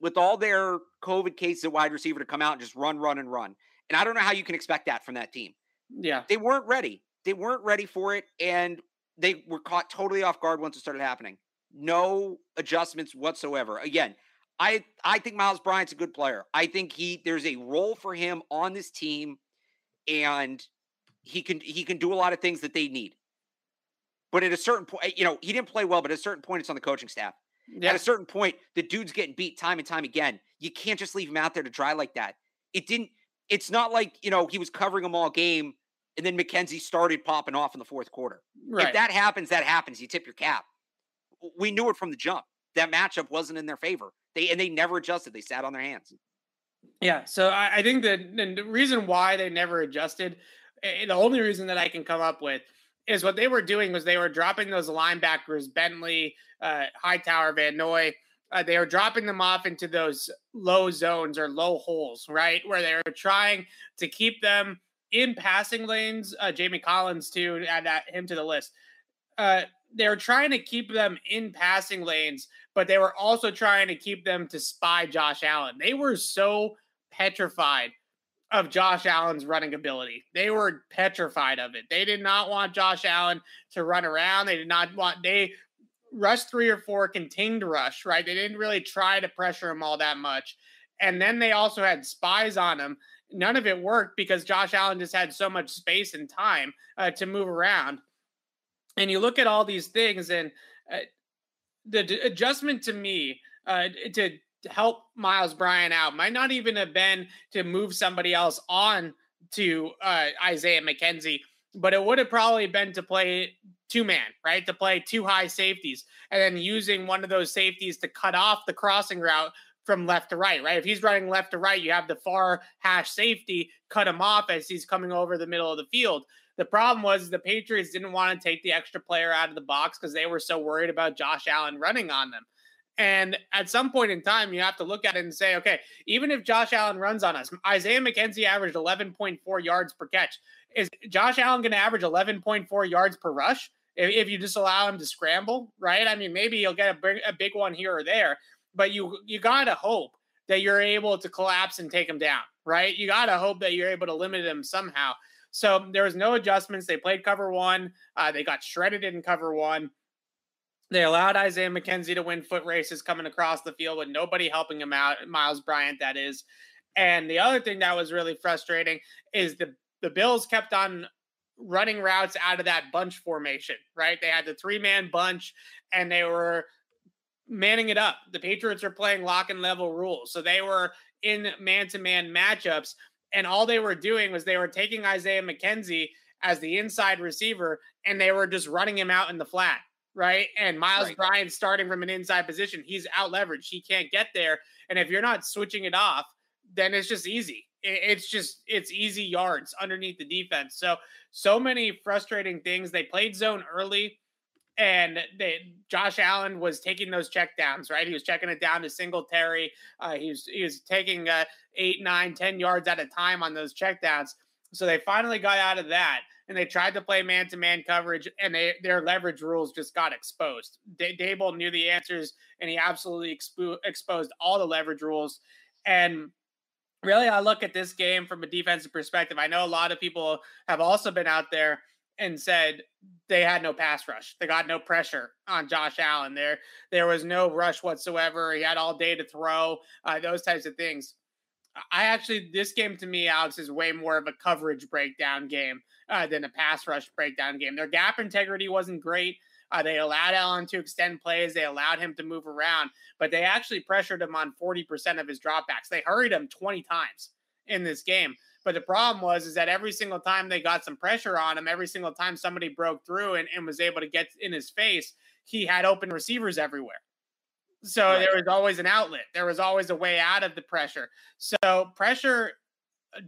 with all their COVID cases at wide receiver to come out and just run, run, and run. And I don't know how you can expect that from that team. Yeah, they weren't ready. They weren't ready for it, and they were caught totally off guard once it started happening no adjustments whatsoever. Again, I I think Myles Bryant's a good player. I think he there's a role for him on this team, and he can he can do a lot of things that they need. But at a certain point, you know, he didn't play well, but at a certain point, it's on the coaching staff. Yeah. At a certain point, the dude's getting beat time and time again. You can't just leave him out there to dry like that. It didn't. It's not like you know he was covering them all game, and then McKenzie started popping off in the fourth quarter. Right. If that happens, that happens. You tip your cap we knew it from the jump. That matchup wasn't in their favor. They and they never adjusted. They sat on their hands. Yeah, so I, I think that the reason why they never adjusted, the only reason that I can come up with is what they were doing was they were dropping those linebackers, Bentley, uh, Hightower, Van Noy. Uh, they were dropping them off into those low zones or low holes, right? Where they were trying to keep them in passing lanes. Uh, Jamie Collins, too, add that, him to the list. Uh, they were trying to keep them in passing lanes, but they were also trying to keep them to spy Josh Allen. They were so petrified of Josh Allen's running ability. They were petrified of it. They did not want Josh Allen to run around. They did not want they rush three or four contained rush, right? They didn't really try to pressure him all that much. And then they also had spies on him. None of it worked because Josh Allen just had so much space and time uh, to move around and you look at all these things and uh, the d- adjustment to me uh, to help Myles Bryant out might not even have been to move somebody else on to uh, Isaiah McKenzie, but it would have probably been to play two man, right? To play two high safeties and then using one of those safeties to cut off the crossing route from left to right, right? If he's running left to right, you have the far hash safety cut him off as he's coming over the middle of the field. The problem was the Patriots didn't want to take the extra player out of the box because they were so worried about Josh Allen running on them. And at some point in time, you have to look at it and say, okay, even if Josh Allen runs on us, Isaiah McKenzie averaged 11.4 yards per catch. Is Josh Allen going to average 11.4 yards per rush? if, if you just allow him to scramble, right? I mean, maybe you'll get a big, a big one here or there, but you you gotta hope that you're able to collapse and take him down, right? You gotta hope that you're able to limit him somehow. So there was no adjustments. They played cover one. Uh, they got shredded in cover one. They allowed Isaiah McKenzie to win foot races coming across the field with nobody helping him out. Myles Bryant, that is. And the other thing that was really frustrating is the the Bills kept on running routes out of that bunch formation, right? They had the three man bunch and they were manning it up. The Patriots are playing lock and level rules. So they were in man to man matchups. And all they were doing was they were taking Isaiah McKenzie as the inside receiver and they were just running him out in the flat, right? And Myles right. Bryant starting from an inside position, he's out leveraged. He can't get there. And if you're not switching it off, then it's just easy. It's just it's easy yards underneath the defense. So so many frustrating things. They played zone early and they Josh Allen was taking those checkdowns, right? He was checking it down to Singletary. Uh, he was he was taking uh, eight, nine, ten yards at a time on those checkdowns. So they finally got out of that, and they tried to play man-to-man coverage, and they their leverage rules just got exposed. D- Daboll knew the answers, and he absolutely expo- exposed all the leverage rules. And really, I look at this game from a defensive perspective. I know a lot of people have also been out there and said they had no pass rush. They got no pressure on Josh Allen. There, there was no rush whatsoever. He had all day to throw. Uh, those types of things. I actually, this game to me, Alex, is way more of a coverage breakdown game uh, than a pass rush breakdown game. Their gap integrity wasn't great. Uh, they allowed Allen to extend plays. They allowed him to move around, but they actually pressured him on 40% of his dropbacks. They hurried him 20 times in this game. But the problem was is that every single time they got some pressure on him, every single time somebody broke through and, and was able to get in his face, he had open receivers everywhere. So right. there was always an outlet. There was always a way out of the pressure. So pressure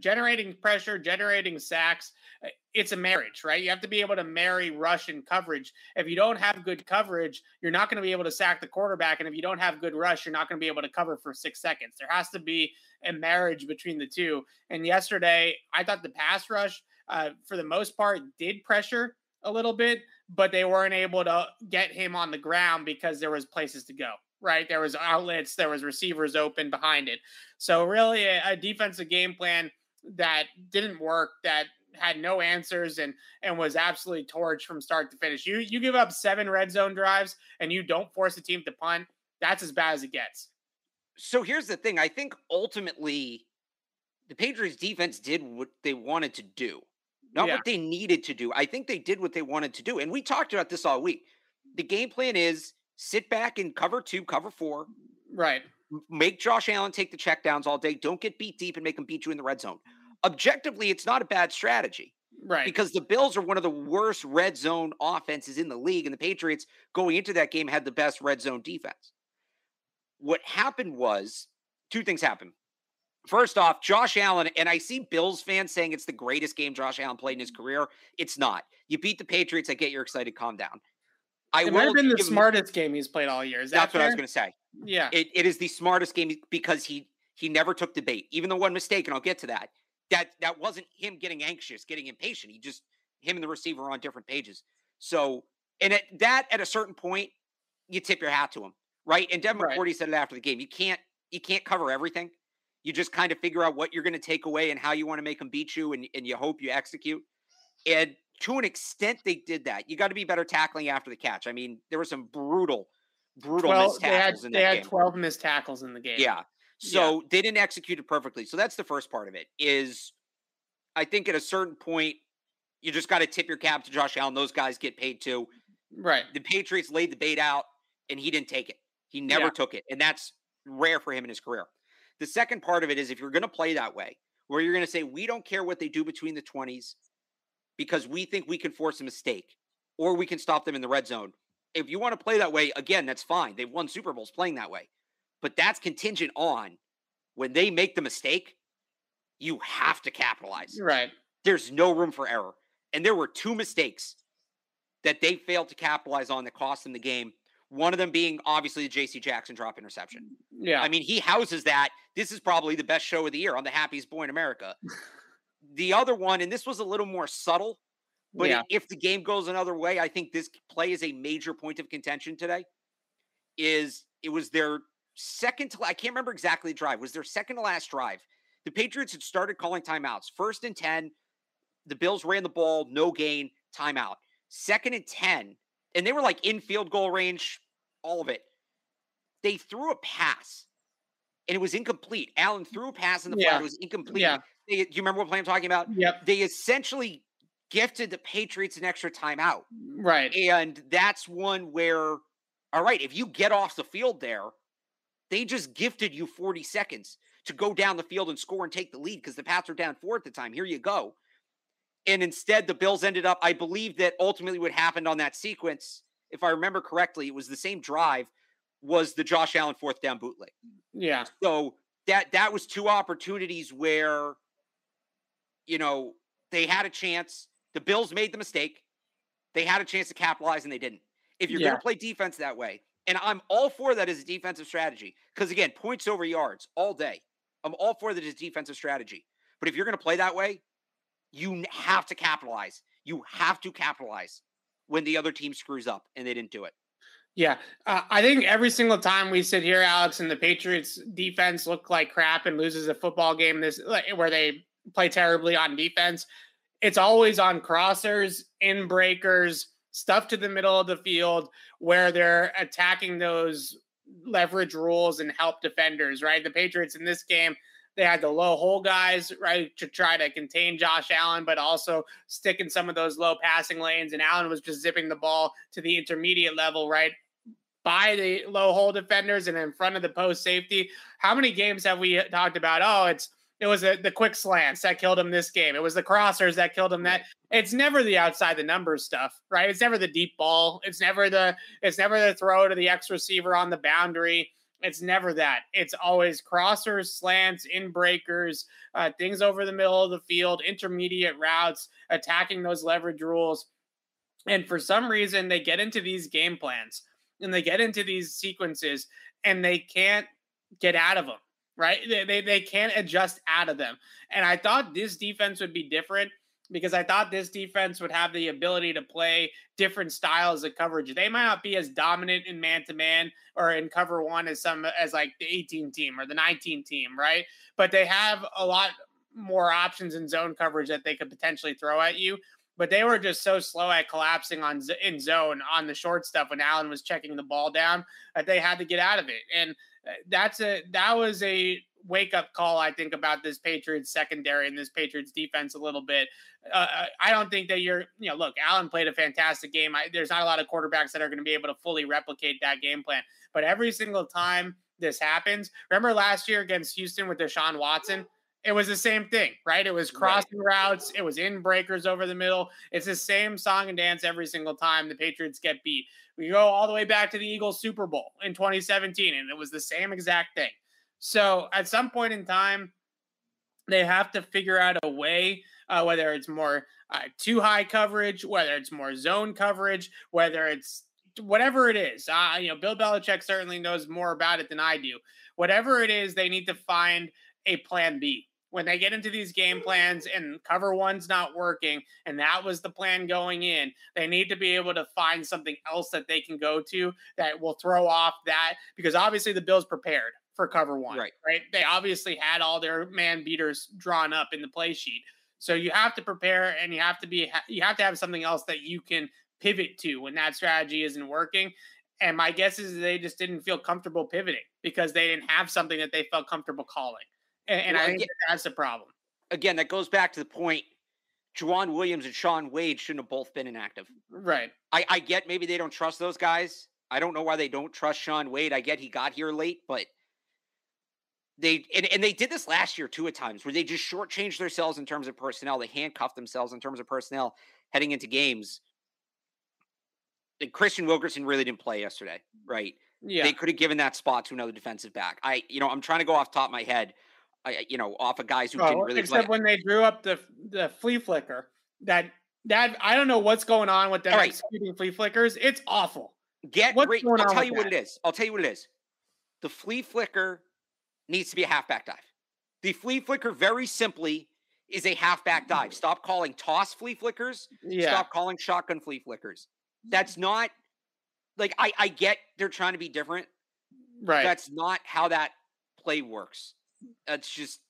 generating pressure, generating sacks, it's a marriage, right? You have to be able to marry rush and coverage. If you don't have good coverage, you're not going to be able to sack the quarterback. And if you don't have good rush, you're not going to be able to cover for six seconds. There has to be a marriage between the two. And yesterday, I thought the pass rush, uh, for the most part, did pressure a little bit, but they weren't able to get him on the ground because there was places to go right there was outlets there was receivers open behind it so really a, a defensive game plan that didn't work that had no answers and and was absolutely torched from start to finish. You you give up seven red zone drives and you don't force a team to punt. That's as bad as it gets. So here's the thing. I think ultimately the Patriots defense did what they wanted to do. Not yeah. what they needed to do. I think they did what they wanted to do. And we talked about this all week. The game plan is sit back and cover two, cover four. Right. Make Josh Allen take the checkdowns all day. Don't get beat deep and make him beat you in the red zone objectively, it's not a bad strategy. Right. Because the Bills are one of the worst red zone offenses in the league, and the Patriots going into that game had the best red zone defense. What happened was two things happened. First off, Josh Allen, and I see Bills fans saying it's the greatest game Josh Allen played in his mm-hmm. career. It's not. You beat the Patriots. I get you're excited. Calm down. I it might have been the smartest him, game he's played all year. Is that's that what I was going to say. Yeah, it, it is the smartest game because he he never took the bait, even the one mistake, and I'll get to that that that wasn't him getting anxious, getting impatient. He just him and the receiver on different pages. So, and at that at a certain point, you tip your hat to him, right? And Devin right. McCourty said it after the game. You can't you can't cover everything. You just kind of figure out what you're going to take away and how you want to make them beat you, and and you hope you execute. And to an extent, they did that. You got to be better tackling after the catch. I mean, there were some brutal, brutal 12, missed tackles they had, in They had game. twelve missed tackles in the game. Yeah, so yeah. they didn't execute it perfectly. So that's the first part of it. Is I think at a certain point you just got to tip your cap to Josh Allen. Those guys get paid too. Right. The Patriots laid the bait out and he didn't take it. He never yeah. took it. And that's rare for him in his career. The second part of it is if you're going to play that way, where you're going to say, we don't care what they do between the 20s because we think we can force a mistake or we can stop them in the red zone. If you want to play that way, again, that's fine. They've won Super Bowls playing that way. But that's contingent on when they make the mistake, you have to capitalize. Right. There's no room for error. And there were two mistakes that they failed to capitalize on that cost them the game. One of them being obviously the JC Jackson drop interception. Yeah. I mean, he houses that. This is probably the best show of the year on the happiest boy in America. the other one, and this was a little more subtle, But yeah. if the game goes another way, I think this play is a major point of contention today. Is it was their second to I can't remember exactly the drive. Was their second to last drive. The Patriots had started calling timeouts. First and 10, the Bills ran the ball, no gain, timeout. Second and 10, and they were like in field goal range, all of it. They threw a pass and it was incomplete. Allen threw a pass in the yeah. flat. It was incomplete. Yeah. They, do you remember what play I'm talking about? Yep. They essentially gifted the Patriots an extra timeout. Right. And that's one where, all right, if you get off the field there, they just gifted you 40 seconds to go down the field and score and take the lead because the Pats were down four at the time. Here you go. And instead, the Bills ended up, I believe that ultimately what happened on that sequence, if I remember correctly, it was the same drive, was the Josh Allen fourth down bootleg. Yeah. So that that was two opportunities where, you know, they had a chance. The Bills made the mistake. They had a chance to capitalize and they didn't. If you're yeah. going to play defense that way, and I'm all for that as a defensive strategy, because again, points over yards all day. I'm all for that as a defensive strategy. But if you're going to play that way, you have to capitalize. You have to capitalize when the other team screws up, and they didn't do it. Yeah, uh, I think every single time we sit here, Alex, and the Patriots defense look like crap and loses a football game this where they play terribly on defense, it's always on crossers, in breakers, stuff to the middle of the field where they're attacking those leverage rules and help defenders. Right, the Patriots in this game they had the low hole guys, right, to try to contain Josh Allen, but also stick in some of those low passing lanes. And Allen was just zipping the ball to the intermediate level, right, by the low hole defenders and in front of the post safety. How many games have we talked about? Oh, it's it was a, the quick slants that killed him this game. It was the crossers that killed him. That it's never the outside the numbers stuff, right? It's never the deep ball. It's never the it's never the throw to the X receiver on the boundary. It's never that. It's always crossers, slants, in breakers, uh, things over the middle of the field, intermediate routes, attacking those leverage rules. And for some reason, they get into these game plans and they get into these sequences and they can't get out of them, right? They, they, they can't adjust out of them. And I thought this defense would be different because I thought this defense would have the ability to play different styles of coverage. They might not be as dominant in man to man or in cover one as some as like the 18 team or the 19 team, right? But they have a lot more options in zone coverage that they could potentially throw at you. But they were just so slow at collapsing on in zone on the short stuff when Allen was checking the ball down that they had to get out of it. And that's a that was a wake up call, I think, about this Patriots secondary and this Patriots defense a little bit. Uh, uh, I don't think that you're, you know, look, Allen played a fantastic game. I, there's not a lot of quarterbacks that are going to be able to fully replicate that game plan. But every single time this happens, remember last year against Houston with Deshaun Watson? It was the same thing, right? It was crossing right. routes, it was in breakers over the middle. It's the same song and dance every single time the Patriots get beat. We go all the way back to the Eagles Super Bowl in 2017, and it was the same exact thing. So at some point in time, they have to figure out a way, uh, whether it's more uh, two high coverage, whether it's more zone coverage, whether it's whatever it is. Uh, you know, Bill Belichick certainly knows more about it than I do. Whatever it is, they need to find a plan B when they get into these game plans and cover one's not working and that was the plan going in they need to be able to find something else that they can go to that will throw off that because obviously the bills prepared for cover one. Right. Right. They obviously had all their man beaters drawn up in the play sheet. So you have to prepare and you have to be you have to have something else that you can pivot to when that strategy isn't working. And my guess is they just didn't feel comfortable pivoting because they didn't have something that they felt comfortable calling. And, and well, I think again, that's the problem. Again, that goes back to the point Joejuan Williams and Shaun Wade shouldn't have both been inactive. Right. I, I get maybe they don't trust those guys. I don't know why they don't trust Shaun Wade. I get he got here late, but – they and, and they did this last year too at times where they just shortchanged themselves in terms of personnel. They handcuffed themselves in terms of personnel heading into games. And Kristian Wilkerson really didn't play yesterday, right? Yeah. They could have given that spot to another defensive back. I, you know, I'm trying to go off top of my head, I, you know, off of guys who oh, didn't really except play. when they drew up the the flea flicker. That that I don't know what's going on with them right. executing flea flickers. It's awful. Get what's re- I'll tell you that? what it is. I'll tell you what it is. The flea flicker needs to be a halfback dive. The flea flicker, very simply, is a halfback dive. Mm. Stop calling toss flea flickers. Yeah. Stop calling shotgun flea flickers. Mm. That's not like I I get they're trying to be different. Right. That's not how that play works. That's just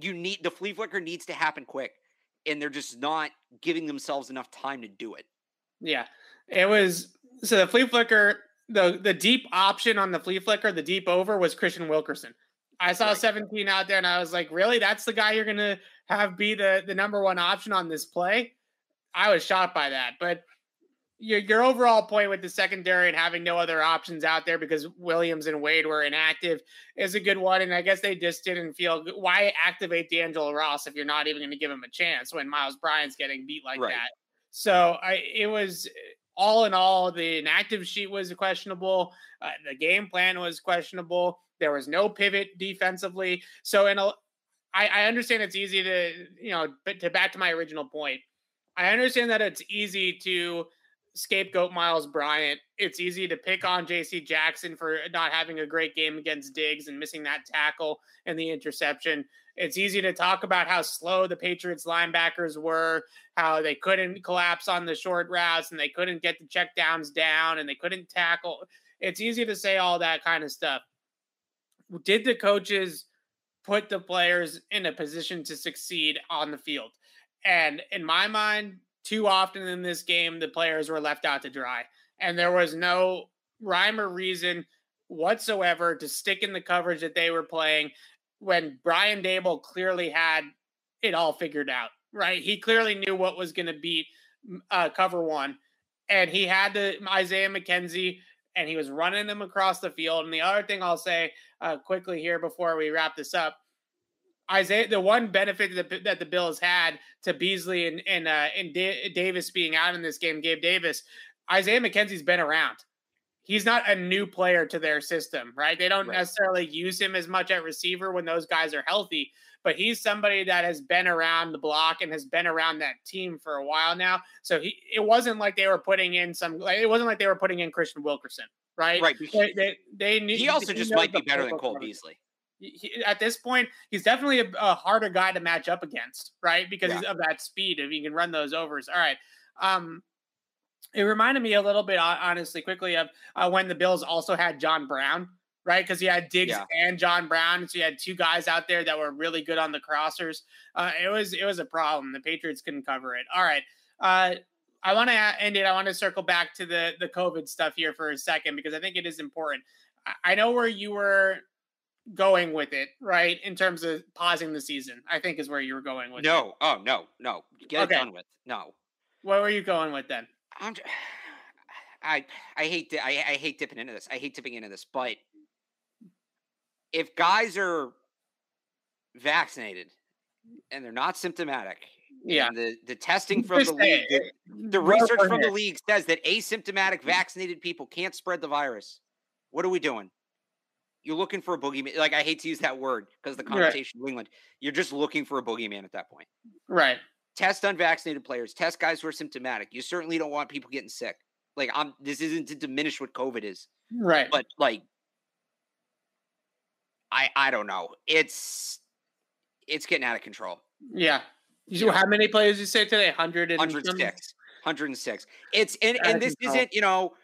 you need the flea flicker needs to happen quick, and they're just not giving themselves enough time to do it. Yeah, it was so the flea flicker, the the deep option on the flea flicker, the deep over was Kristian Wilkerson. I saw Right. 17 out there, and I was like, really? That's the guy you're gonna have be the the number one option on this play? I was shocked by that, but. Your, your overall point with the secondary and having no other options out there because Williams and Wade were inactive is a good one. And I guess they just didn't feel why activate D'Angelo Ross if you're not even going to give him a chance when Myles Bryant's getting beat like Right. that. So I it was all in all the inactive sheet was questionable. Uh, the game plan was questionable. There was no pivot defensively. So in a, I, I understand it's easy to you know, but to back to my original point, I understand that it's easy to scapegoat Myles Bryant. It's easy to pick on J.C. Jackson for not having a great game against Diggs and missing that tackle and the interception. It's easy to talk about how slow the Patriots linebackers were, how they couldn't collapse on the short routes and they couldn't get the checkdowns down and they couldn't tackle. It's easy to say all that kind of stuff. Did the coaches put the players in a position to succeed on the field? And in my mind, too often in this game, the players were left out to dry. And there was no rhyme or reason whatsoever to stick in the coverage that they were playing when Brian Daboll clearly had it all figured out, right? He clearly knew what was going to beat uh, cover one. And he had the Isaiah McKenzie and he was running them across the field. And the other thing I'll say uh, quickly here before we wrap this up Isaiah, the one benefit that the, that the Bills had to Beasley and and uh, and da- Davis being out in this game, Gabe Davis, Isaiah McKenzie's been around. He's not a new player to their system, right? They don't Right. necessarily use him as much at receiver when those guys are healthy, but he's somebody that has been around the block and has been around that team for a while now. So he, it wasn't like they were putting in some, like, it wasn't like they were putting in Kristian Wilkerson, right? Right. They, they, they knew, He also just might be better than Cole Beasley. He, at this point, he's definitely a, a harder guy to match up against, right? Because Yeah. of that speed. If he can run those overs, all right. Um, it reminded me a little bit, honestly, quickly of uh, when the Bills also had John Brown, right? Because he had Diggs Yeah. and John Brown, so you had two guys out there that were really good on the crossers. Uh, it was it was a problem. The Patriots couldn't cover it. All right. Uh, I want to end it. I want to circle back to the the COVID stuff here for a second because I think it is important. I- I know where you were going with it, right? In terms of pausing the season, I think is where you were going with it. No. Oh no. No. Get Okay. it done with. No. Where were you going with then? I'm. j- I I hate I I hate dipping into this. I hate dipping into this, but if guys are vaccinated and they're not symptomatic, Yeah. the the testing from Just the league, the, it. the research from the league says that asymptomatic vaccinated people can't spread the virus. What are we doing? You're looking for a boogeyman. Like I hate to use that word because the Right. connotation of England. You're just looking for a boogeyman at that point Right. test unvaccinated players, test guys who are symptomatic. You certainly don't want people getting sick. Like I'm this isn't to diminish what COVID is, Right. but like I I don't know. It's it's getting out of control. yeah. You, Yeah. How many players you say today? Hundred and 106. 106. It's and and this isn't, you know,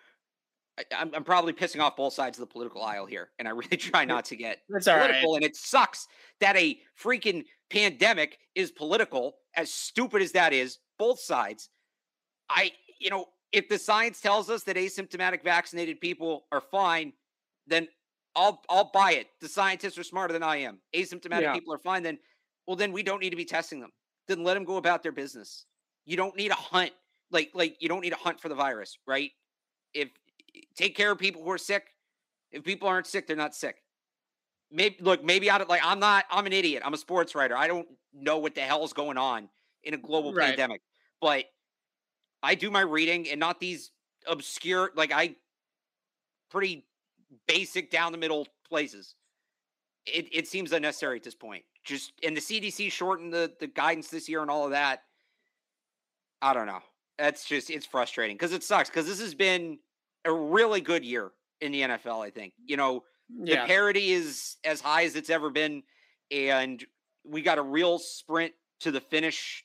I'm, I'm probably pissing off both sides of the political aisle here, and I really try not to get That's all right. political. And it sucks that a freaking pandemic is political, as stupid as that is, both sides. I, you know, if the science tells us that asymptomatic vaccinated people are fine, then I'll I'll buy it. The scientists are smarter than I am. Asymptomatic Yeah. people are fine. Then, well, then we don't need to be testing them. Then let them go about their business. You don't need a hunt like like you don't need a hunt for the virus, right? If take care of people who are sick. If people aren't sick, they're not sick. Maybe look, maybe I don't like I'm not I'm an idiot. I'm a sports writer. I don't know what the hell's going on in a global Right. pandemic. But I do my reading and not these obscure like I pretty basic down the middle places. It it seems unnecessary at this point. Just and the CDC shortened the the guidance this year and all of that. I don't know. That's just it's frustrating because it sucks because this has been a really good year in the NFL. I think you know the Yeah. parity is as high as it's ever been, and we got a real sprint to the finish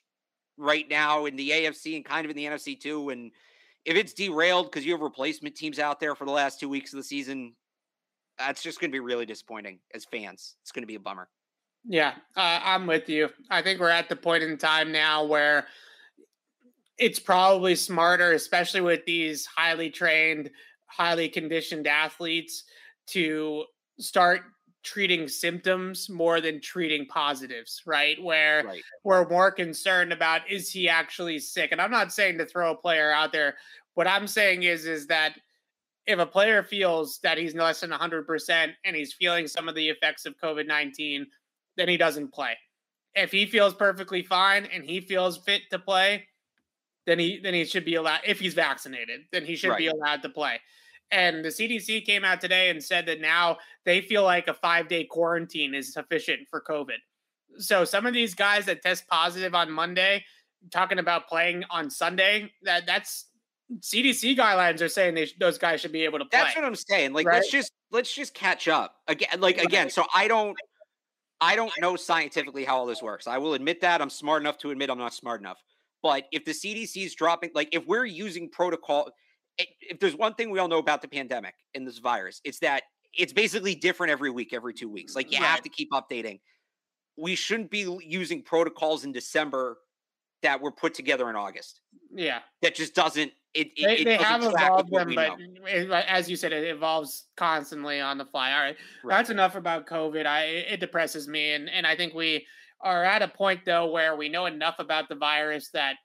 right now in the AFC and kind of in the NFC too. And if it's derailed because you have replacement teams out there for the last two weeks of the season, that's just going to be really disappointing as fans. It's going to be a bummer. Yeah, uh, I'm with you. I think we're at the point in time now where it's probably smarter, especially with these highly trained, highly conditioned athletes, to start treating symptoms more than treating positives, right? Where right. we're more concerned about is he actually sick? And I'm not saying to throw a player out there. What I'm saying is is that if a player feels that he's less than 100% and he's feeling some of the effects of COVID-19, then he doesn't play. If he feels perfectly fine and he feels fit to play, then he then he should be allowed if he's vaccinated, then he should right. be allowed to play. And the CDC came out today and said that now they feel like a 5-day quarantine is sufficient for COVID. So some of these guys that test positive on Monday, talking about playing on Sunday, that that's CDC guidelines are saying they, those guys should be able to play. That's what I'm saying. Like right? let's just let's just catch up again. Like again, so I don't I don't know scientifically how all this works. I will admit that I'm smart enough to admit I'm not smart enough. But if the CDC is dropping, like if we're using protocol, if there's one thing we all know about the pandemic and this virus, it's that it's basically different every week, every two weeks. Like you right. have to keep updating. We shouldn't be using protocols in December that were put together in August. Yeah, that just doesn't. It, they, it they have evolved them, but it, as you said, it evolves constantly on the fly. All right, right. that's enough about COVID. I it depresses me, and and I think we are at a point though where we know enough about the virus that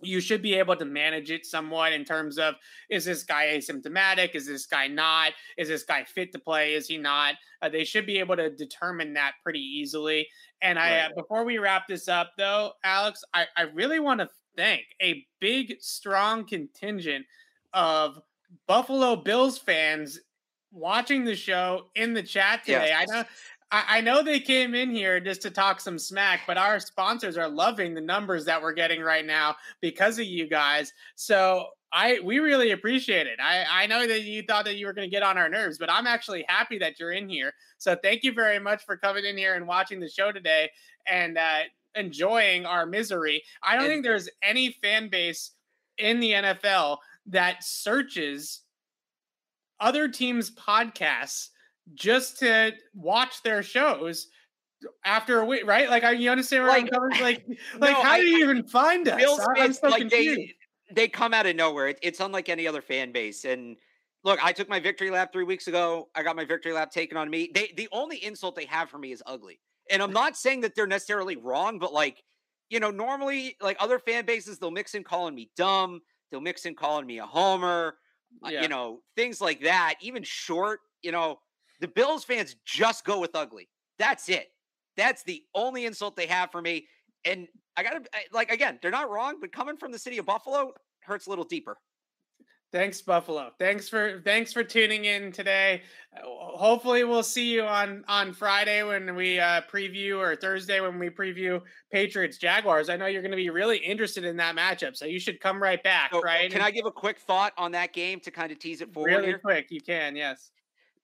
you should be able to manage it somewhat in terms of is this guy asymptomatic? Is this guy not? Is this guy fit to play? Is he not? Uh, they should be able to determine that pretty easily. And i uh, before we wrap this up though alex i, I really want to thank a big strong contingent of buffalo bills fans watching the show in the chat today. Yes. i know I, know they came in here just to talk some smack, but our sponsors are loving the numbers that we're getting right now because of you guys. So I we really appreciate it. I, I know that you thought that you were going to get on our nerves, but I'm actually happy that you're in here. So thank you very much for coming in here and watching the show today and uh, enjoying our misery. I don't and, think there's any fan base in the NFL that searches other teams' podcasts just to watch their shows after a week, right? Like, you understand where like, I'm coming? Like, like no, how I, do you even find us? Bill I'm so like they, they come out of nowhere. It, it's unlike any other fan base. And look, I took my victory lap three weeks ago. I got my victory lap taken on me. They the only insult they have for me is ugly. And I'm not saying that they're necessarily wrong, but like, you know, normally like other fan bases, they'll mix in calling me dumb. They'll mix in calling me a homer. Yeah. Uh, you know, things like that. Even short. You know, the Bills fans just go with ugly. That's it. That's the only insult they have for me. And I got to, like, again, they're not wrong, but coming from the city of Buffalo hurts a little deeper. Thanks, Buffalo. Thanks for thanks for tuning in today. Hopefully, we'll see you on on Friday when we uh, preview, or Thursday when we preview Patriots Jaguars. I know you're going to be really interested in that matchup, so you should come right back. So, right? Can I give a quick thought on that game to kind of tease it forward? Really here? quick, you can. Yes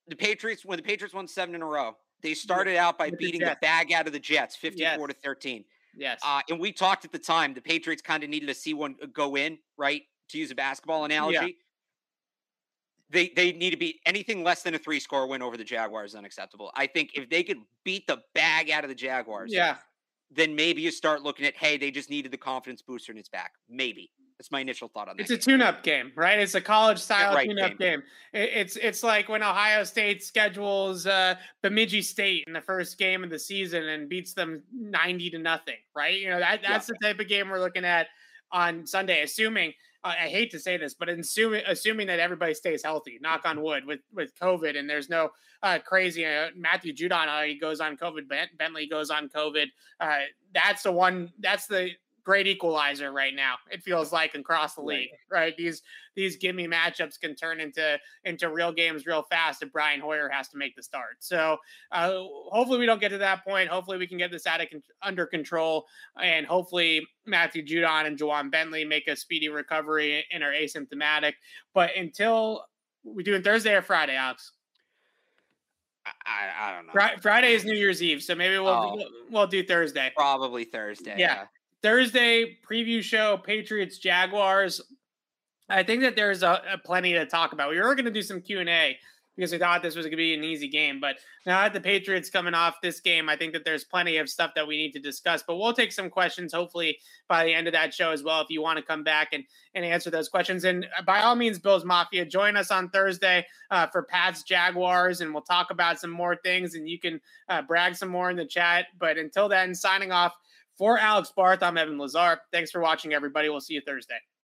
the Patriots when the Patriots won seven in a row, they started out by beating the, the, bag out of the Jets, fifty-four yes. to thirteen. Yes. Uh, and we talked at the time. The Patriots kind of needed to see one uh, go in, right? To use a basketball analogy. Yeah. They they need to beat anything less than a three score win over the Jaguars is unacceptable. I think if they could beat the bag out of the Jaguars, yeah, then maybe you start looking at hey, they just needed the confidence booster and its back. Maybe. That's my initial thought on that. It's game. a tune-up game, right? It's a college style right tune-up game. game. It's it's like when Ohio State schedules uh, Bemidji State in the first game of the season and beats them ninety to nothing, right? You know that that's yeah. the type of game we're looking at on Sunday, assuming. Uh, I hate to say this, but assuming assuming that everybody stays healthy, knock on wood, with with COVID, and there's no uh, crazy uh, Matthew Judon he goes on COVID, Bentley goes on COVID. Uh, that's the one. That's the great equalizer right now. It feels like across the league, right? right? These these gimme matchups can turn into into real games real fast if Brian Hoyer has to make the start. So uh, hopefully we don't get to that point. Hopefully we can get this out of con- under control, and hopefully Matthew Judon and Ja'Whaun Bentley make a speedy recovery and are asymptomatic. But until we do it Thursday or Friday, Alex. I, I don't know. Friday is New Year's Eve, so maybe we'll oh, we'll, we'll do Thursday. Probably Thursday. Yeah. yeah. Thursday preview show Patriots Jaguars. I think that there's a, a plenty to talk about. We were going to do some Q and A because we thought this was going to be an easy game. But now that the Patriots coming off this game, I think that there's plenty of stuff that we need to discuss. But we'll take some questions hopefully by the end of that show as well if you want to come back and, and answer those questions. And by all means, Bills Mafia, join us on Thursday uh, for Pats Jaguars, and we'll talk about some more things and you can uh, brag some more in the chat. But until then, signing off for Alex Barth, I'm Evan Lazar. Thanks for watching, everybody. We'll see you Thursday.